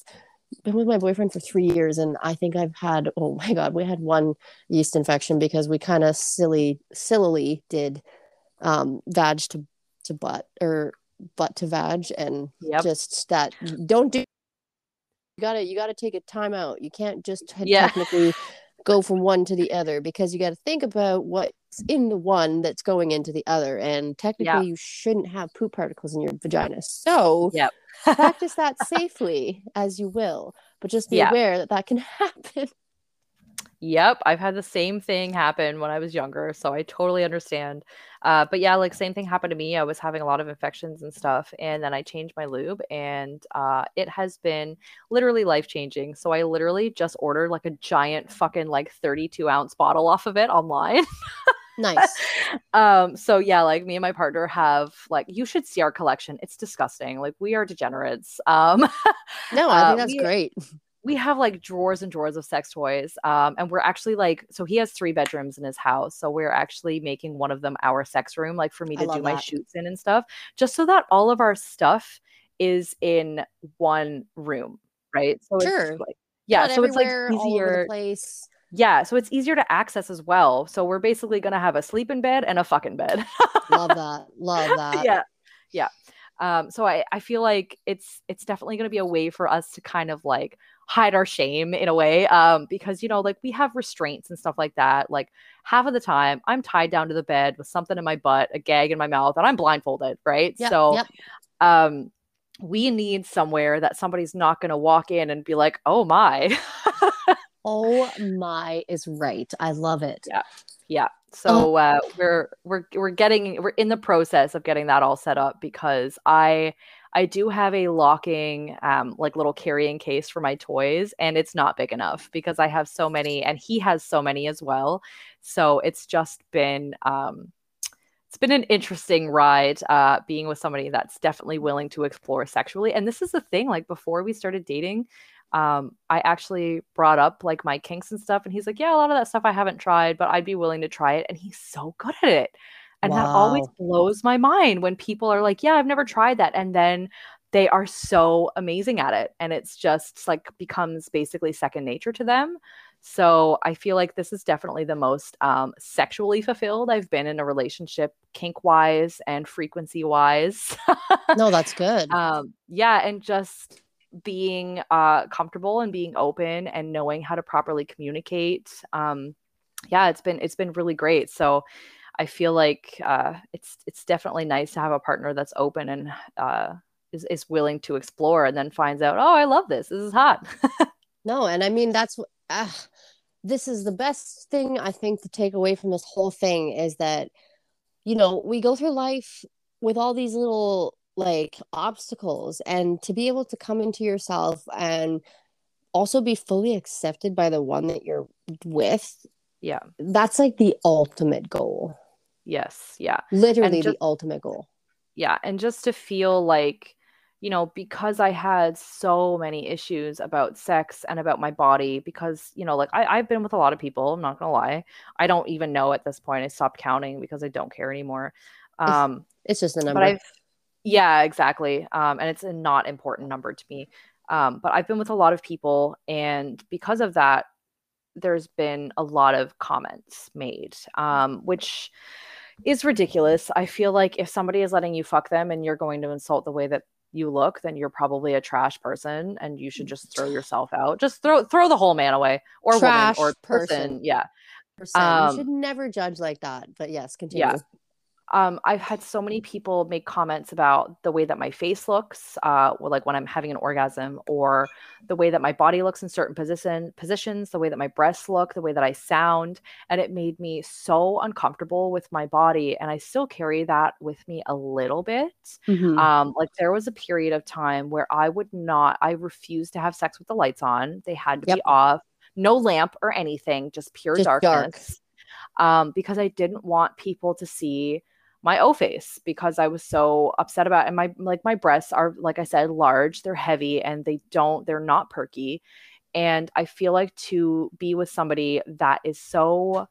been with my boyfriend for three years and I think I've had oh my god, we had one yeast infection because we kind of silly sillily did um, vag to to butt or butt to vag, and Yep. just that don't do. You gotta you gotta take a time out. You can't just Yeah. technically go from one to the other because you got to think about what's in the one that's going into the other, and technically you shouldn't have poop particles in your vagina. So Yep. practice that safely as you will, but just be Yeah. aware that that can happen. Yep, I've had the same thing happen when I was younger, so I totally understand. Uh, but yeah, like same thing happened to me. I was having a lot of infections and stuff, and then I changed my lube, and uh, it has been literally life changing. So I literally just ordered like a giant fucking like 32 ounce bottle off of it online. Nice. um, so yeah, like me and my partner have like you should see our collection. It's disgusting. Like we are degenerates. Um, No, I Uh, think that's we- great. we have like drawers and drawers of sex toys um and we're actually like so he has three bedrooms in his house so we're actually making one of them our sex room like for me to do love my shoots in and stuff just so that all of our stuff is in one room right so Sure. it's like yeah Not so it's like everywhere, all over the easier place. yeah so it's easier to access as well so we're basically gonna have a sleep in bed and a fucking bed Love that. Love that. yeah yeah um so i i feel like it's it's definitely going to be a way for us to kind of like hide our shame in a way um because you know like we have restraints and stuff like that like half of the time i'm tied down to the bed with something in my butt a gag in my mouth and i'm blindfolded right Yep, so yep. um we need somewhere that somebody's not going to walk in and be like oh my Oh my is right. I love it. Yeah. Yeah. So uh, we're we're we're getting we're in the process of getting that all set up because I I do have a locking um like little carrying case for my toys and it's not big enough because I have so many and he has so many as well. So it's just been um it's been an interesting ride uh being with somebody that's definitely willing to explore sexually and this is the thing like before we started dating um i actually brought up like my kinks and stuff and he's like yeah a lot of that stuff i haven't tried but i'd be willing to try it and he's so good at it and that always blows my mind when people are like yeah i've never tried that and then they are so amazing at it and it's just like becomes basically second nature to them. So i feel like this is definitely the most um, sexually fulfilled i've been in a relationship kink wise and frequency wise No, that's good. um yeah and just being uh comfortable and being open and knowing how to properly communicate um yeah it's been it's been really great. So i feel like uh it's it's definitely nice to have a partner that's open and uh is, is willing to explore and then finds out oh i love this. This is hot. No, and I mean that's ah, this is the best thing I think to take away from this whole thing is that you know we go through life with all these little like obstacles and to be able to come into yourself and also be fully accepted by the one that you're with yeah. that's like the ultimate goal yes yeah. Literally just- the ultimate goal. Yeah and just to feel like you know because i had so many issues about sex and about my body because you know like I, i've been with a lot of people i'm not gonna lie. I don't even know at this point i stopped counting because i don't care anymore. Um it's just a number. But i've yeah exactly. Um and it's a not important number to me. Um but i've been with a lot of people and because of that there's been a lot of comments made um which is ridiculous i feel like if somebody is letting you fuck them and you're going to insult the way that you look then you're probably a trash person and you should just throw yourself out just throw throw the whole man away or Trash woman or person, person. yeah. Um, you should never judge like that but yes continue Yeah. Um, I've had so many people make comments about the way that my face looks, uh, like when I'm having an orgasm, or the way that my body looks in certain position positions, the way that my breasts look, the way that I sound, and it made me so uncomfortable with my body, and I still carry that with me a little bit. Mhm. Um, like there was a period of time where I would not, I refused to have sex with the lights on; they had to Yep. be off, no lamp or anything, just pure Just dark. darkness um, because I didn't want people to see my O face because I was so upset about it. And my like my breasts are like I said large, they're heavy and they don't they're not perky. And I feel like to be with somebody that is so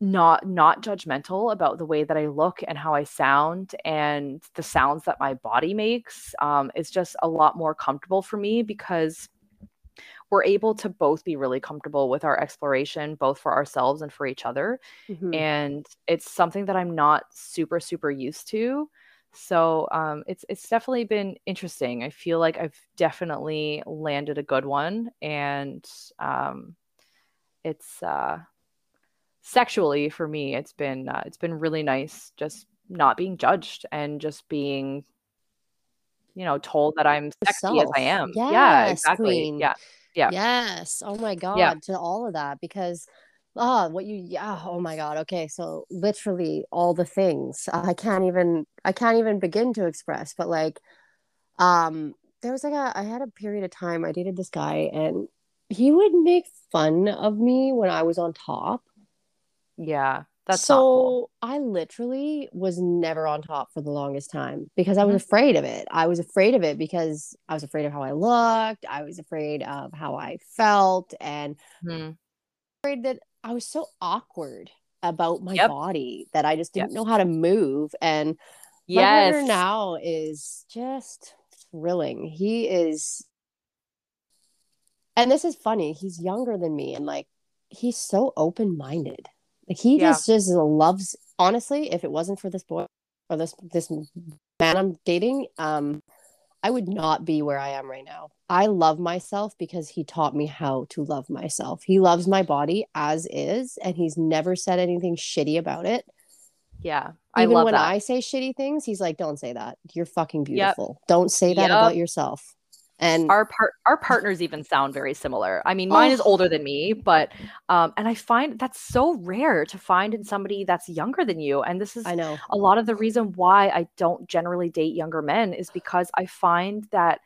not not judgmental about the way that I look and how I sound and the sounds that my body makes um, is just a lot more comfortable for me because we're able to both be really comfortable with our exploration both for ourselves and for each other Mhm. and it's something that i'm not super super used to so um, it's it's definitely been interesting i feel like i've definitely landed a good one and um, it's uh, sexually for me it's been uh, it's been really nice just not being judged and just being you know told that i'm sexy as i am yeah exactly queen. yeah Yeah. Yes. Oh my God. Yeah. To all of that because ah, what you yeah, oh my God. Okay. So literally all the things. I can't even I can't even begin to express, but like um there was like a I had a period of time I dated this guy and he would make fun of me when I was on top. yeah that's so cool I literally was never on top for the longest time because I was Mhm. afraid of it. I was afraid of it because I was afraid of how I looked. I was afraid of how I felt and Mhm. afraid that I was so awkward about my Yep. body that I just didn't Yes. know how to move. And my partner yes now is just thrilling. He is, and this is funny. He's younger than me, and like he's so open minded. Like he Yeah. just just loves. Honestly, if it wasn't for this boy or this this man I'm dating, um, I would not be where I am right now. I love myself because he taught me how to love myself. He loves my body as is, and he's never said anything shitty about it. yeah i Even when that I say shitty things, he's like, "Don't say that. You're fucking Yep. beautiful. Don't say that Yep. about yourself." And our part our partners even sound very similar i mean mine is Oh. older than me but um and i find that's so rare to find in somebody that's younger than you and this is I know a lot of the reason why I don't generally date younger men is because I find that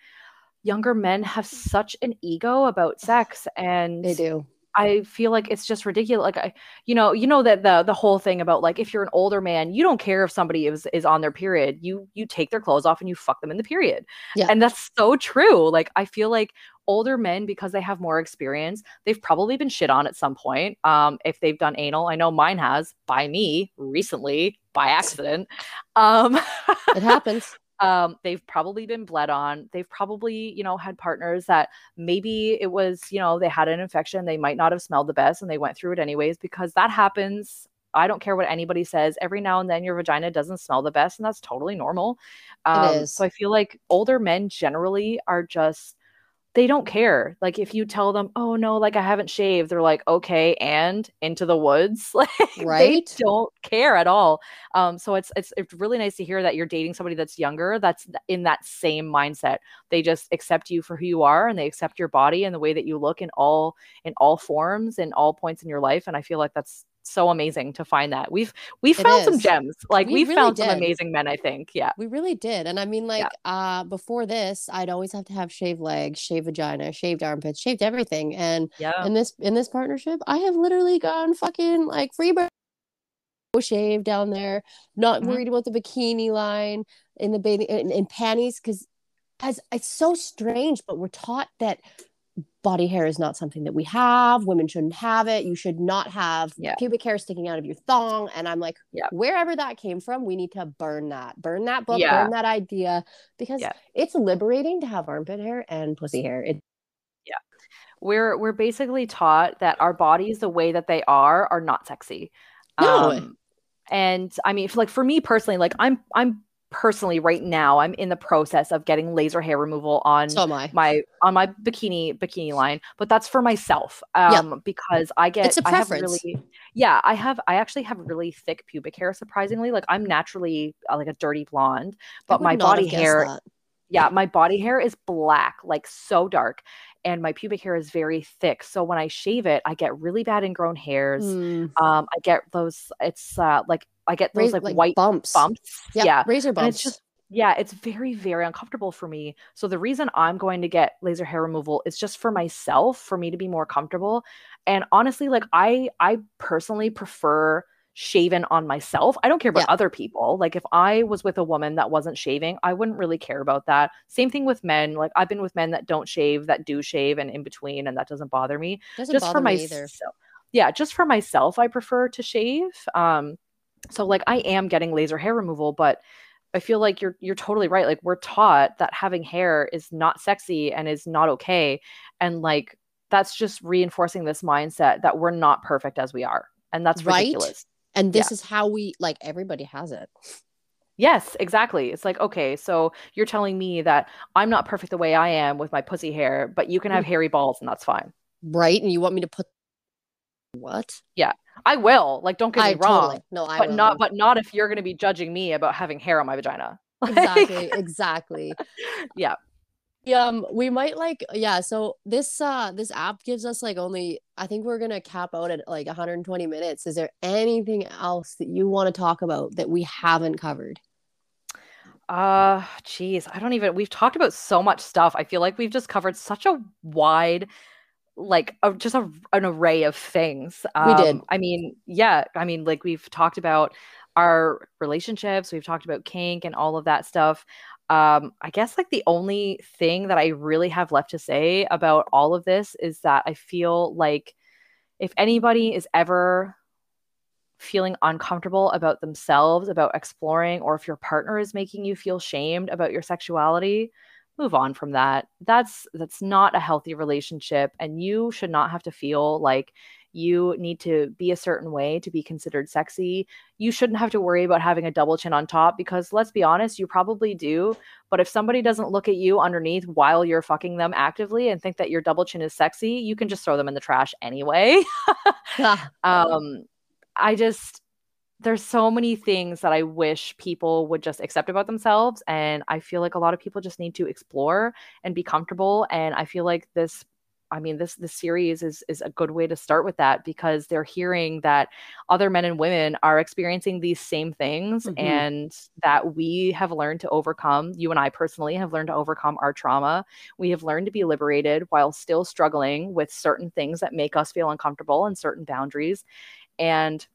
younger men have such an ego about sex and they do. I feel like it's just ridiculous like I you know you know that the the whole thing about like if you're an older man you don't care if somebody is is on their period you you take their clothes off and you fuck them in the period Yeah. and that's so true like I feel like older men because they have more experience they've probably been shit on at some point um if they've done anal i know mine has by me recently by accident um It happens. Um they've probably been bled on they've probably you know had partners that maybe it was you know they had an infection they might not have smelled the best and they went through it anyways because that happens I don't care what anybody says. Every now and then your vagina doesn't smell the best, and that's totally normal. Um. So I feel like older men generally are just they don't care. Like if you tell them, "Oh no, like I haven't shaved," they're like, "Okay," and into the woods. Like they don't care at all. Um, so it's it's it's really nice to hear that you're dating somebody that's younger, that's in that same mindset. They just accept you for who you are, and they accept your body and the way that you look in all in all forms and all points in your life. And I feel like that's so amazing to find that we've we've found some gems. Like We we've really found some amazing men. I think. Yeah. We really did. And I mean, like, Yeah. uh, before this, I'd always have to have shaved legs, shaved vagina, shaved armpits, shaved everything. And Yeah. in this in this partnership, I have literally gone fucking like free bird shave down there, not Mhm. worried about the bikini line in the bathing in, in panties, because as it's so strange, but we're taught that body hair is not something that we have. Women shouldn't have it. You should not have Yeah. pubic hair sticking out of your thong. And I'm like, Yeah. wherever that came from, we need to burn that, burn that book, Yeah. burn that idea, because Yeah. it's liberating to have armpit hair and pussy hair. It, we're we're basically taught that our bodies the way that they are are not sexy No. um and i mean like for me personally like i'm i'm personally right now i'm in the process of getting laser hair removal on so my on my bikini bikini line but that's for myself Yeah. um because i get It's a i have preference. really yeah i have i actually have really thick pubic hair surprisingly like i'm naturally uh, like a dirty blonde but my body hair that. yeah, my body hair is black, like so dark, and my pubic hair is very thick. So when I shave it, I get really bad ingrown hairs. Mm, Um, I get those. It's uh, like I get those ra- like, white bumps. bumps. Yep, Yeah, razor and bumps. it's just yeah, it's very very uncomfortable for me. So the reason I'm going to get laser hair removal is just for myself, for me to be more comfortable. And honestly, like I I personally prefer shaven on myself. I don't care about Yeah. other people. Like if I was with a woman that wasn't shaving, I wouldn't really care about that. Same thing with men. Like I've been with men that don't shave, that do shave and in between and that doesn't bother me. Doesn't just bother for me myself. Yeah, just for myself I prefer to shave. Um so like I am getting laser hair removal, but I feel like you're you're totally right. Like we're taught that having hair is not sexy and is not okay. And like that's just reinforcing this mindset that we're not perfect as we are. And that's Right? ridiculous. And this Yeah. is how we like everybody has it. Yes, exactly. It's like, okay, so you're telling me that I'm not perfect the way I am with my pussy hair, but you can have mm-hmm. hairy balls and that's fine. Right? And you want me to put what? I will. Like, don't get me I wrong. totally no, I but will. not but not if you're going to be judging me about having hair on my vagina. Exactly, exactly. Yeah. Yeah, um, we might like yeah, so this uh this app gives us like only I think we're gonna cap out at like 120 minutes. Is there anything else that you want to talk about that we haven't covered? Uh, geez, I don't even. We've talked about so much stuff. I feel like we've just covered such a wide, like, a, just a, an array of things. We did. Um, I mean, yeah. I mean, like we've talked about our relationships. We've talked about kink and all of that stuff. Um, I guess like the only thing that I really have left to say about all of this is that I feel like if anybody is ever feeling uncomfortable about themselves, about exploring, or if your partner is making you feel shamed about your sexuality, move on from that. That's that's not a healthy relationship and you should not have to feel like you need to be a certain way to be considered sexy. You shouldn't have to worry about having a double chin on top because let's be honest, you probably do. But if somebody doesn't look at you underneath while you're fucking them actively and think that your double chin is sexy, you can just throw them in the trash anyway. Um i just there's so many things that i wish people would just accept about themselves and i feel like a lot of people just need to explore and be comfortable and i feel like this i mean this this series is is a good way to start with that because they're hearing that other men and women are experiencing these same things Mhm. and that we have learned to overcome you and i personally have learned to overcome our trauma we have learned to be liberated while still struggling with certain things that make us feel uncomfortable and certain boundaries. And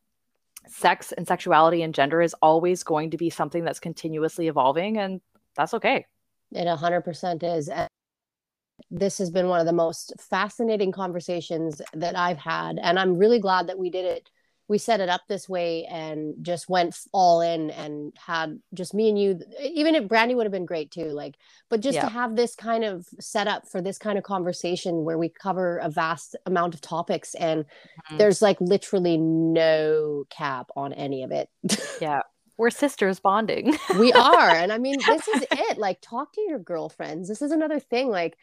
sex and sexuality and gender is always going to be something that's continuously evolving, and that's okay. It 100% is. And this has been one of the most fascinating conversations that I've had. And I'm really glad that we did it. We set it up this way and just went all in and had just me and you. Even if Brandy would have been great too, like, but just to have this kind of setup for this kind of conversation where we cover a vast amount of topics and Mhm. there's like literally no cap on any of it. Yeah. We're sisters bonding. we are and i mean this is it like talk to your girlfriends this is another thing like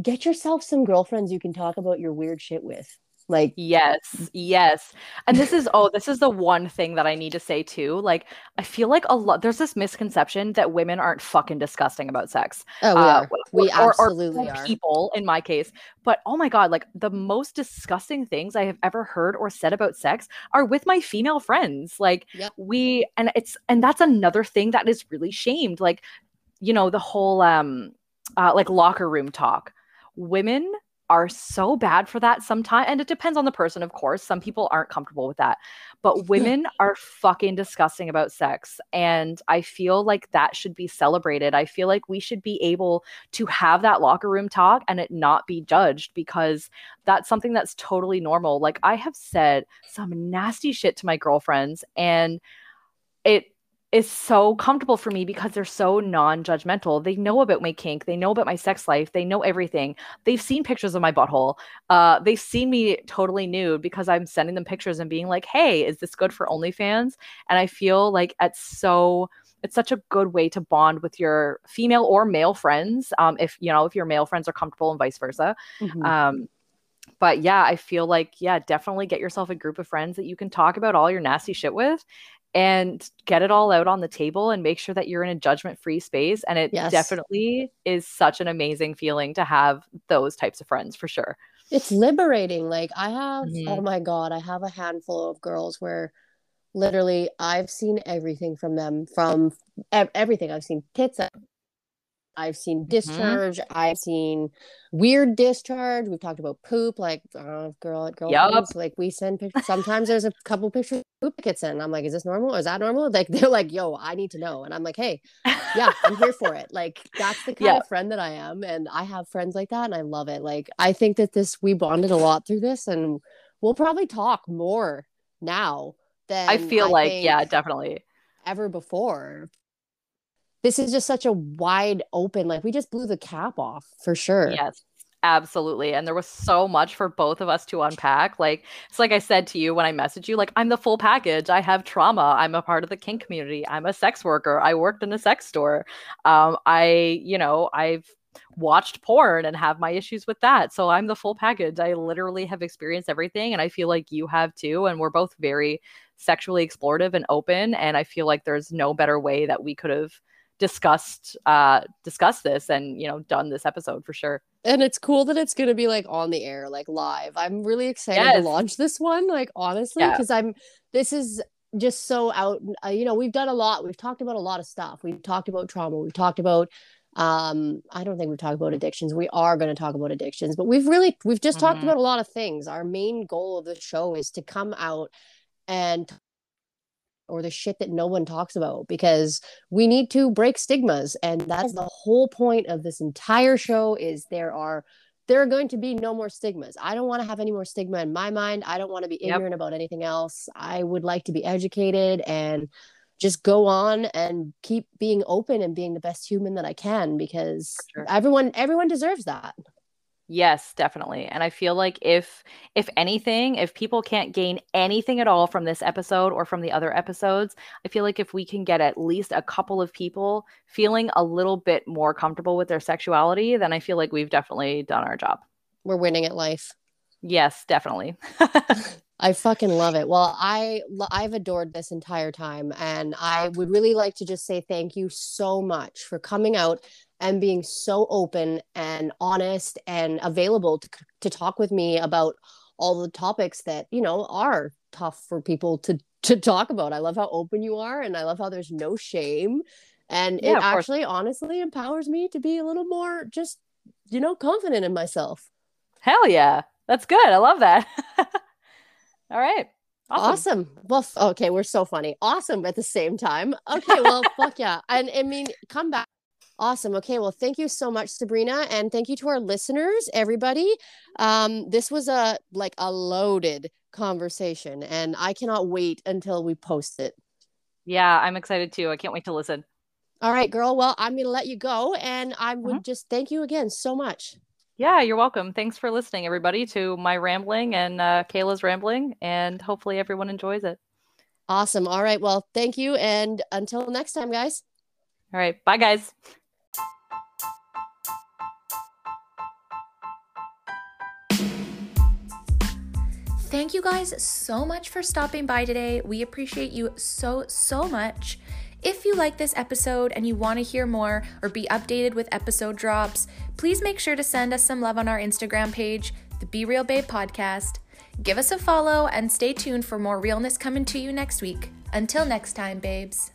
get yourself some girlfriends you can talk about your weird shit with like Yes, yes. And this is oh, this is the one thing that I need to say too. Like I feel like a lot there's this misconception that women aren't fucking disgusting about sex. oh we uh, are we or- or absolutely are people in my case. But oh my god, like the most disgusting things I have ever heard or said about sex are with my female friends. Like Yep. we and it's and that's another thing that is really shamed. Like you know the whole um uh, like locker room talk. Women are so bad for that sometimes and it depends on the person of course some people aren't comfortable with that but women are fucking disgusting about sex and i feel like that should be celebrated i feel like we should be able to have that locker room talk and it not be judged because that's something that's totally normal like i have said some nasty shit to my girlfriends and it is so comfortable for me because they're so non-judgmental. They know about my kink, they know about my sex life, they know everything. They've seen pictures of my butthole. Uh, they've seen me totally nude because I'm sending them pictures and being like, "Hey, is this good for OnlyFans?" And I feel like it's so it's such a good way to bond with your female or male friends. Um, if you know if your male friends are comfortable and vice versa. Mhm. Um, but yeah, I feel like yeah, definitely get yourself a group of friends that you can talk about all your nasty shit with and get it all out on the table and make sure that you're in a judgment-free space and it Yes. definitely is such an amazing feeling to have those types of friends for sure. it's liberating like i have Mhm. oh my god i have a handful of girls where literally i've seen everything from them from ev- everything i've seen tits I've seen discharge. I've seen weird discharge. We've talked about poop, like uh, girl at girlfriends. Like we send pictures. Sometimes there's a couple pictures of poop gets in. I'm like, is this normal? Is that normal? Like they're like, yo, I need to know. And I'm like, hey, yeah, I'm here for it. Like that's the kind Yeah. of friend that I am, and I have friends like that, and I love it. Like I think that this we bonded a lot through this, and we'll probably talk more now than I feel like yeah, definitely. ever before. This is just such a wide open, like we just blew the cap off for sure. Yes. Absolutely. And there was so much for both of us to unpack. Like it's like I said to you when I messaged you, like I'm the full package. I have trauma. I'm a part of the kink community. I'm a sex worker. I worked in a sex store. Um, I, you know, I've watched porn and have my issues with that. So I'm the full package. I literally have experienced everything and I feel like you have too. And we're both very sexually explorative and open. And I feel like there's no better way that we could have discussed uh discussed this and you know done this episode for sure. And it's cool that it's going to be like on the air like live. I'm really excited yes. to launch this one like honestly because yeah. i'm this is just so out uh, you know we've done a lot. We've talked about a lot of stuff. We've talked about trauma. We've talked about um i don't think we've talked about addictions. We are going to talk about addictions but we've really we've just mm-hmm. talked about a lot of things. Our main goal of the show is to come out and or the shit that no one talks about because we need to break stigmas. And that's the whole point of this entire show is there are there are going to be no more stigmas. I don't want to have any more stigma in my mind. I don't want to be ignorant yep. about anything else. I would like to be educated and just go on and keep being open and being the best human that i can because sure. everyone everyone deserves that Yes, definitely. And I feel like if if anything, if people can't gain anything at all from this episode or from the other episodes, I feel like if we can get at least a couple of people feeling a little bit more comfortable with their sexuality, then I feel like we've definitely done our job. We're winning at life. Yes, definitely. I fucking love it. Well, I I've adored this entire time and I would really like to just say thank you so much for coming out and being so open and honest and available to, to talk with me about all the topics that you know are tough for people to to talk about i love how open you are and i love how there's no shame and yeah, it actually course. honestly empowers me to be a little more just you know confident in myself hell yeah that's good i love that all right Awesome. awesome. Well, okay, we're so funny. Awesome at the same time. Okay, well, fuck yeah. And I mean, come back Awesome. Okay. Well, thank you so much, Sabrina, and thank you to our listeners, everybody. Um, this was a like a loaded conversation, and I cannot wait until we post it. Yeah, I'm excited too. I can't wait to listen. All right, girl. Well, I'm gonna let you go, and I would mm-hmm. just thank you again so much. Yeah, you're welcome. Thanks for listening, everybody, to my rambling and uh, Kayla's rambling, and hopefully everyone enjoys it. Awesome. All right. Well, thank you, and until next time, guys. All right. Bye, guys. Thank you guys so much for stopping by today. We appreciate you so, so much. If you like this episode and you want to hear more or be updated with episode drops, please make sure to send us some love on our Instagram page, the Be Real Babe Podcast. Give us a follow and stay tuned for more realness coming to you next week. Until next time, babes.